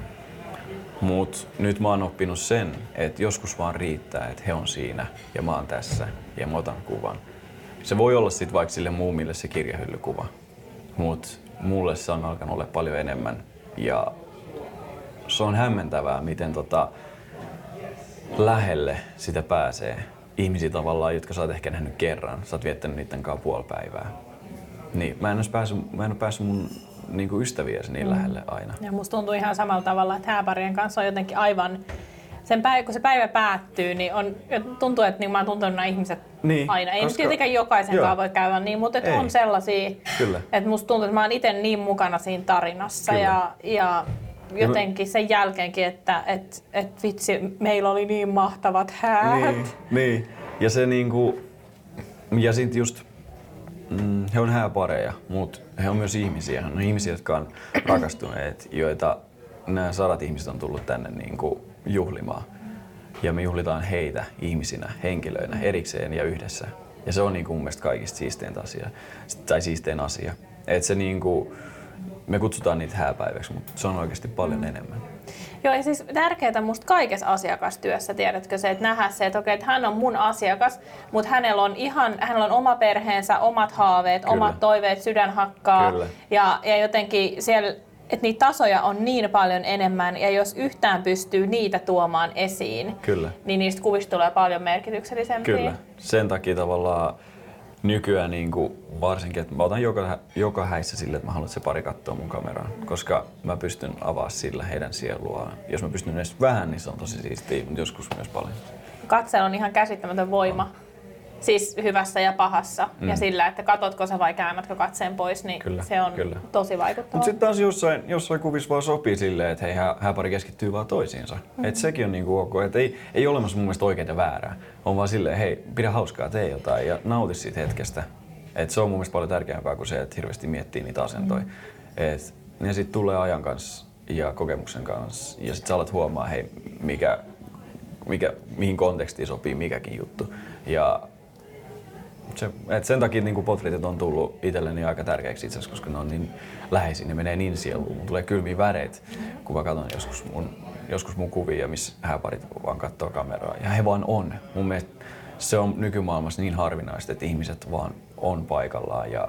Mut nyt mä oon oppinut sen, että joskus vaan riittää, että he on siinä ja mä oon tässä ja mä otan kuvan. Se voi olla sit vaikka sille muumille se kirjahyllykuva, mut mulle se on alkanut olla paljon enemmän ja se on hämmentävää, miten tota, lähelle sitä pääsee ihmisiä tavallaan, jotka sä oot ehkä nähnyt kerran. Sä oot viettänyt niiden kanssa puoli päivää. Niin, mä en ole päässyt, mä en ole päässyt mun niin kuin ystäviäsi niin lähelle aina.
Ja musta tuntuu ihan samalla tavalla, että hääparien kanssa on jotenkin aivan... Sen päivä, kun se päivä päättyy, niin on, tuntuu, että niin mä oon tuntenut nämä ihmiset
Niin,
aina. Ei
koska-
tietenkään jokaisen kanssa voi käydä niin, mutta et
Ei.
on sellaisia,
Kyllä.
että musta tuntuu, että mä oon itse niin mukana siinä tarinassa
Kyllä.
ja, ja jotenkin sen jälkeenkin, että et, et vitsi, meillä oli niin mahtavat häät.
Niin, niin. Ja se niinku, ja sit just, mm, he on hääpareja, mutta he on myös ihmisiä. He on ihmisiä, jotka on rakastuneet, joita nämä sadat ihmiset on tullut tänne niinku juhlimaan. Ja me juhlitaan heitä ihmisinä, henkilöinä, erikseen ja yhdessä. Ja se on niinku mun mielestä kaikista siisteintä asia, tai siistein asia. Et se niinku, me kutsutaan niitä hääpäiväksi, mutta se on oikeasti paljon enemmän.
Joo, ja siis tärkeää musta kaikessa asiakastyössä, tiedätkö se, että nähdä se, että okei, että hän on mun asiakas, mutta hänellä on ihan, hänellä on oma perheensä, omat haaveet,
Kyllä.
omat toiveet, sydän hakkaa.
Kyllä.
Ja, ja jotenkin siellä, että niitä tasoja on niin paljon enemmän, ja jos yhtään pystyy niitä tuomaan esiin,
Kyllä.
niin niistä kuvista tulee paljon merkityksellisempiä.
Kyllä. Sen takia tavallaan nykyään niin kuin varsinkin, että mä otan joka, joka häissä sille, että mä haluan, että se pari katsoa mun kameraan, koska mä pystyn avaa sillä heidän sieluaan. Jos mä pystyn edes vähän, niin se on tosi siistiä, mutta joskus myös paljon.
Katseella on ihan käsittämätön voima. Siis hyvässä ja pahassa. Mm. Ja sillä, että katotko sä vai käännätkö katseen pois, niin
Kyllä,
se on
kyllä.
tosi vaikuttavaa.
Mutta sitten taas jossain, jossain kuvissa vaan sopii silleen, että hei, hää, hääpari keskittyy vaan toisiinsa. Mm-hmm. Et sekin on niinku ok. Et ei, ei ole olemassa mun mielestä oikein ja väärää. On vaan silleen, hei, pidä hauskaa, tee jotain ja nauti siitä hetkestä. Et se on mun mielestä paljon tärkeämpää kuin se, että hirveästi miettii niitä asentoja. Mm. Et ne sitten tulee ajan kanssa ja kokemuksen kanssa. Ja sitten sä alat huomaa, hei, mikä, mikä, mihin kontekstiin sopii mikäkin juttu. Ja se, et sen takia niin portretit on tullut itselleni aika tärkeäksi itse asiassa, koska ne on niin läheisiä, ne menee niin sieluun. Mulla tulee kylmiä väreitä, kun mä katson joskus mun, joskus mun kuvia, missä hääparit vaan katsoo kameraa. Ja he vaan on. Mun mielestä se on nykymaailmassa niin harvinaista, että ihmiset vaan on paikallaan ja,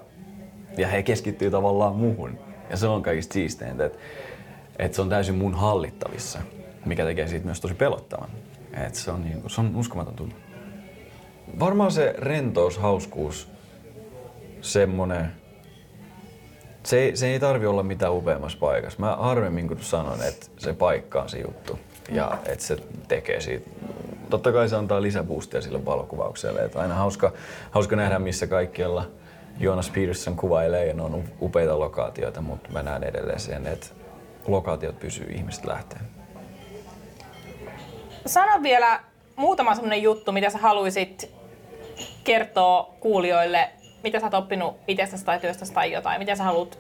ja he keskittyy tavallaan muuhun. Ja se on kaikista siisteintä, että, että se on täysin mun hallittavissa, mikä tekee siitä myös tosi pelottavan. Että se on, niin, se on uskomaton tunne. Varmaan se rentous, hauskuus, semmonen, se ei, se ei tarvi olla mitään upeammassa paikassa. Mä harvemmin kun sanon, että se paikka on se juttu ja että se tekee siitä. Totta kai se antaa lisäboostia sille valokuvaukselle. Että aina hauska, hauska nähdä, missä kaikkialla Jonas Peterson kuvailee ja ne on upeita lokaatioita, mutta mä näen edelleen sen, että lokaatiot pysyy ihmiset lähteen.
Sano vielä muutama sellainen juttu, mitä sä haluaisit kertoa kuulijoille, mitä sä oot oppinut itsestäsi tai työstäsi tai jotain, mitä sä haluat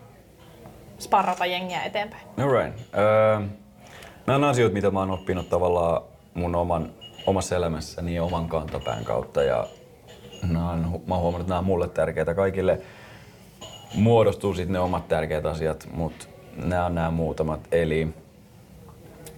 sparrata jengiä eteenpäin?
Alright. Uh, nämä on asioita, mitä mä oon oppinut tavallaan mun oman, omassa elämässäni ja oman kantapään kautta. Ja nämä on, mä oon huomannut, että nämä on mulle tärkeitä. Kaikille muodostuu sitten ne omat tärkeät asiat, mutta nämä on nämä muutamat. Eli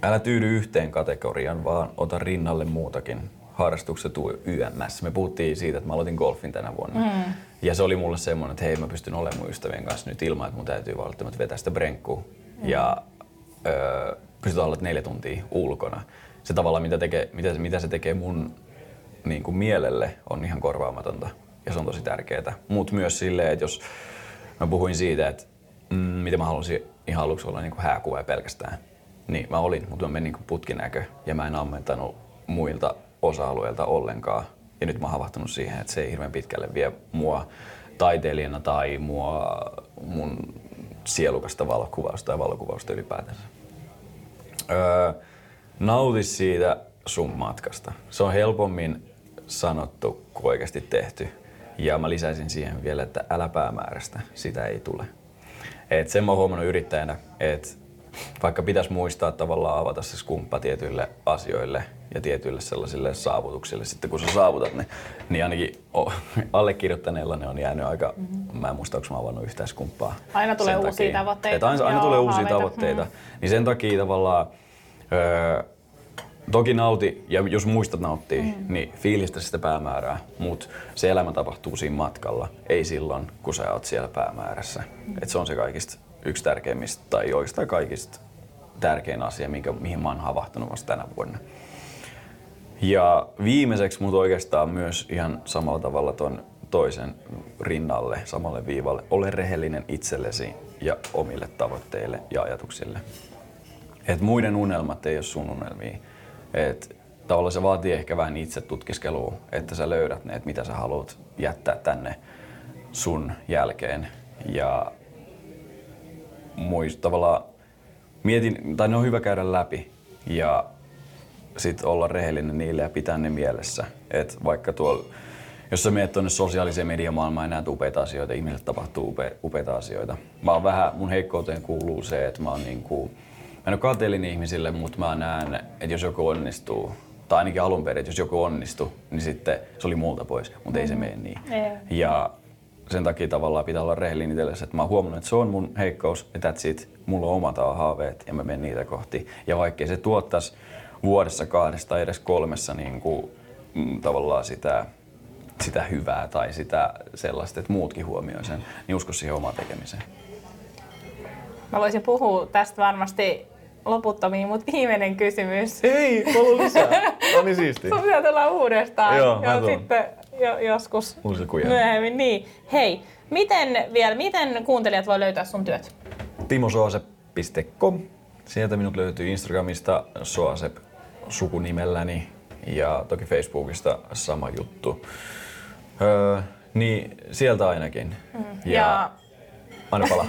älä tyydy yhteen kategoriaan, vaan ota rinnalle muutakin. Harrastukset YMS. Me puhuttiin siitä, että mä aloitin golfin tänä vuonna. Mm. Ja se oli mulle semmoinen, että hei mä pystyn olemaan mun ystävien kanssa nyt ilman, että mun täytyy välttämättä vetää sitä brenkkua. Mm. Ja öö, pystytään olla neljä tuntia ulkona. Se tavalla, mitä, tekee, mitä, mitä se tekee mun niin kuin mielelle, on ihan korvaamatonta. Ja se on tosi tärkeää. Mutta myös silleen, että jos mä puhuin siitä, että mm, miten mä halusin ihan aluksi olla niin kuin hääkuva pelkästään. Niin mä olin, mutta mä menin niin putkinäkö ja mä en ammentanut muilta osa-alueilta ollenkaan. Ja nyt mä oon havahtunut siihen, että se ei hirveän pitkälle vie mua taiteilijana tai mua mun sielukasta valokuvausta tai valokuvausta ylipäätänsä. Öö, nauti siitä sun matkasta. Se on helpommin sanottu kuin oikeasti tehty. Ja mä lisäisin siihen vielä, että älä päämäärästä, sitä ei tule. Et sen mä oon huomannut yrittäjänä, että vaikka pitäisi muistaa tavallaan avata se skumppa tietyille asioille ja tietyille sellaisille saavutuksille, sitten kun sä saavutat ne, niin ainakin allekirjoittaneella ne on jäänyt aika, mm-hmm. mä en muista, onko mä avannut yhtään skumppaa.
Aina tulee uusia takia. tavoitteita.
Et aina, aina Joo, tulee uusia haaveita. tavoitteita. Mm. Niin sen takia tavallaan öö, Toki nauti, ja jos muistat nauttia, mm. niin fiilistä sitä päämäärää, mutta se elämä tapahtuu siinä matkalla, ei silloin, kun sä oot siellä päämäärässä. Mm. Et se on se kaikista yksi tärkeimmistä, tai oikeastaan kaikista tärkein asia, minkä, mihin mä oon havahtunut vasta tänä vuonna. Ja viimeiseksi mut oikeastaan myös ihan samalla tavalla ton toisen rinnalle, samalle viivalle. Ole rehellinen itsellesi ja omille tavoitteille ja ajatuksille. Et muiden unelmat ei ole sun unelmia. Et tavallaan se vaatii ehkä vähän itse tutkiskelua, että sä löydät ne, että mitä sä haluat jättää tänne sun jälkeen. Ja muist, tavallaan mietin, tai ne on hyvä käydä läpi ja sitten olla rehellinen niille ja pitää ne mielessä. Et vaikka tuolla, jos sä menet tuonne sosiaaliseen mediamaailmaan ja näet upeita asioita, ihmisille tapahtuu upe, upeita asioita. Mä oon vähän, mun heikkouteen kuuluu se, että mä oon niinku, mä en ole kateellinen ihmisille, mutta mä näen, että jos joku onnistuu, tai ainakin alun perin, että jos joku onnistuu, niin sitten se oli multa pois, mutta ei se mene niin. Ja sen takia tavallaan pitää olla rehellinen itsellesi, että mä oon huomannut, että se on mun heikkous ja that's it. Mulla on omat haaveet ja mä menen niitä kohti. Ja vaikkei se tuottaisi vuodessa kahdesta tai edes kolmessa niin kuin, mm, tavallaan sitä, sitä hyvää tai sitä sellaista, että muutkin huomioi sen, niin usko siihen omaan tekemiseen.
Mä voisin puhua tästä varmasti loputtomiin, mutta viimeinen kysymys.
Ei, mulla lisää. On niin siistiä.
Sun pitää tulla uudestaan. Joo, ja sitten jo, joskus myöhemmin. Niin. Hei, miten, vielä, miten kuuntelijat voi löytää sun työt?
timosoasep.com. Sieltä minut löytyy Instagramista Soasep sukunimelläni ja toki Facebookista sama juttu. Öö, niin sieltä ainakin. Mm. Ja, ja Aina palaa.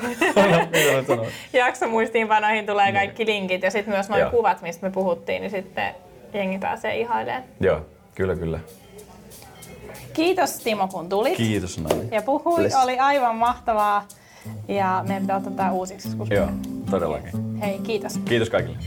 Jakso muistiinpanoihin tulee niin. kaikki linkit ja sitten myös noin kuvat, mistä me puhuttiin, niin sitten jengi pääsee ihailemaan.
Joo, kyllä kyllä.
Kiitos Timo kun tulit.
Kiitos Nani.
Ja puhuit, Bless. oli aivan mahtavaa. Ja meidän pitää ottaa tämä uusiksi.
Joo, todellakin.
Hei, kiitos.
Kiitos kaikille.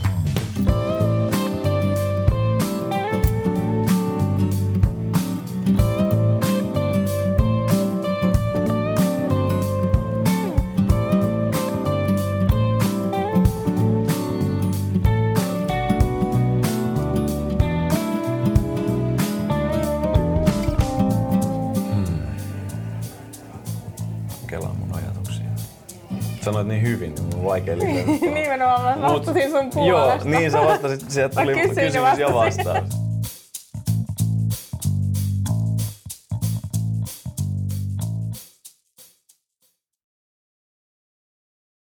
Sanoit niin hyvin, niin mun on vaikea lisätä.
Nimenomaan mä vastasin sun
Joo,
puolesta.
niin sä vastasit, sieltä tuli kysymys ja vastaus.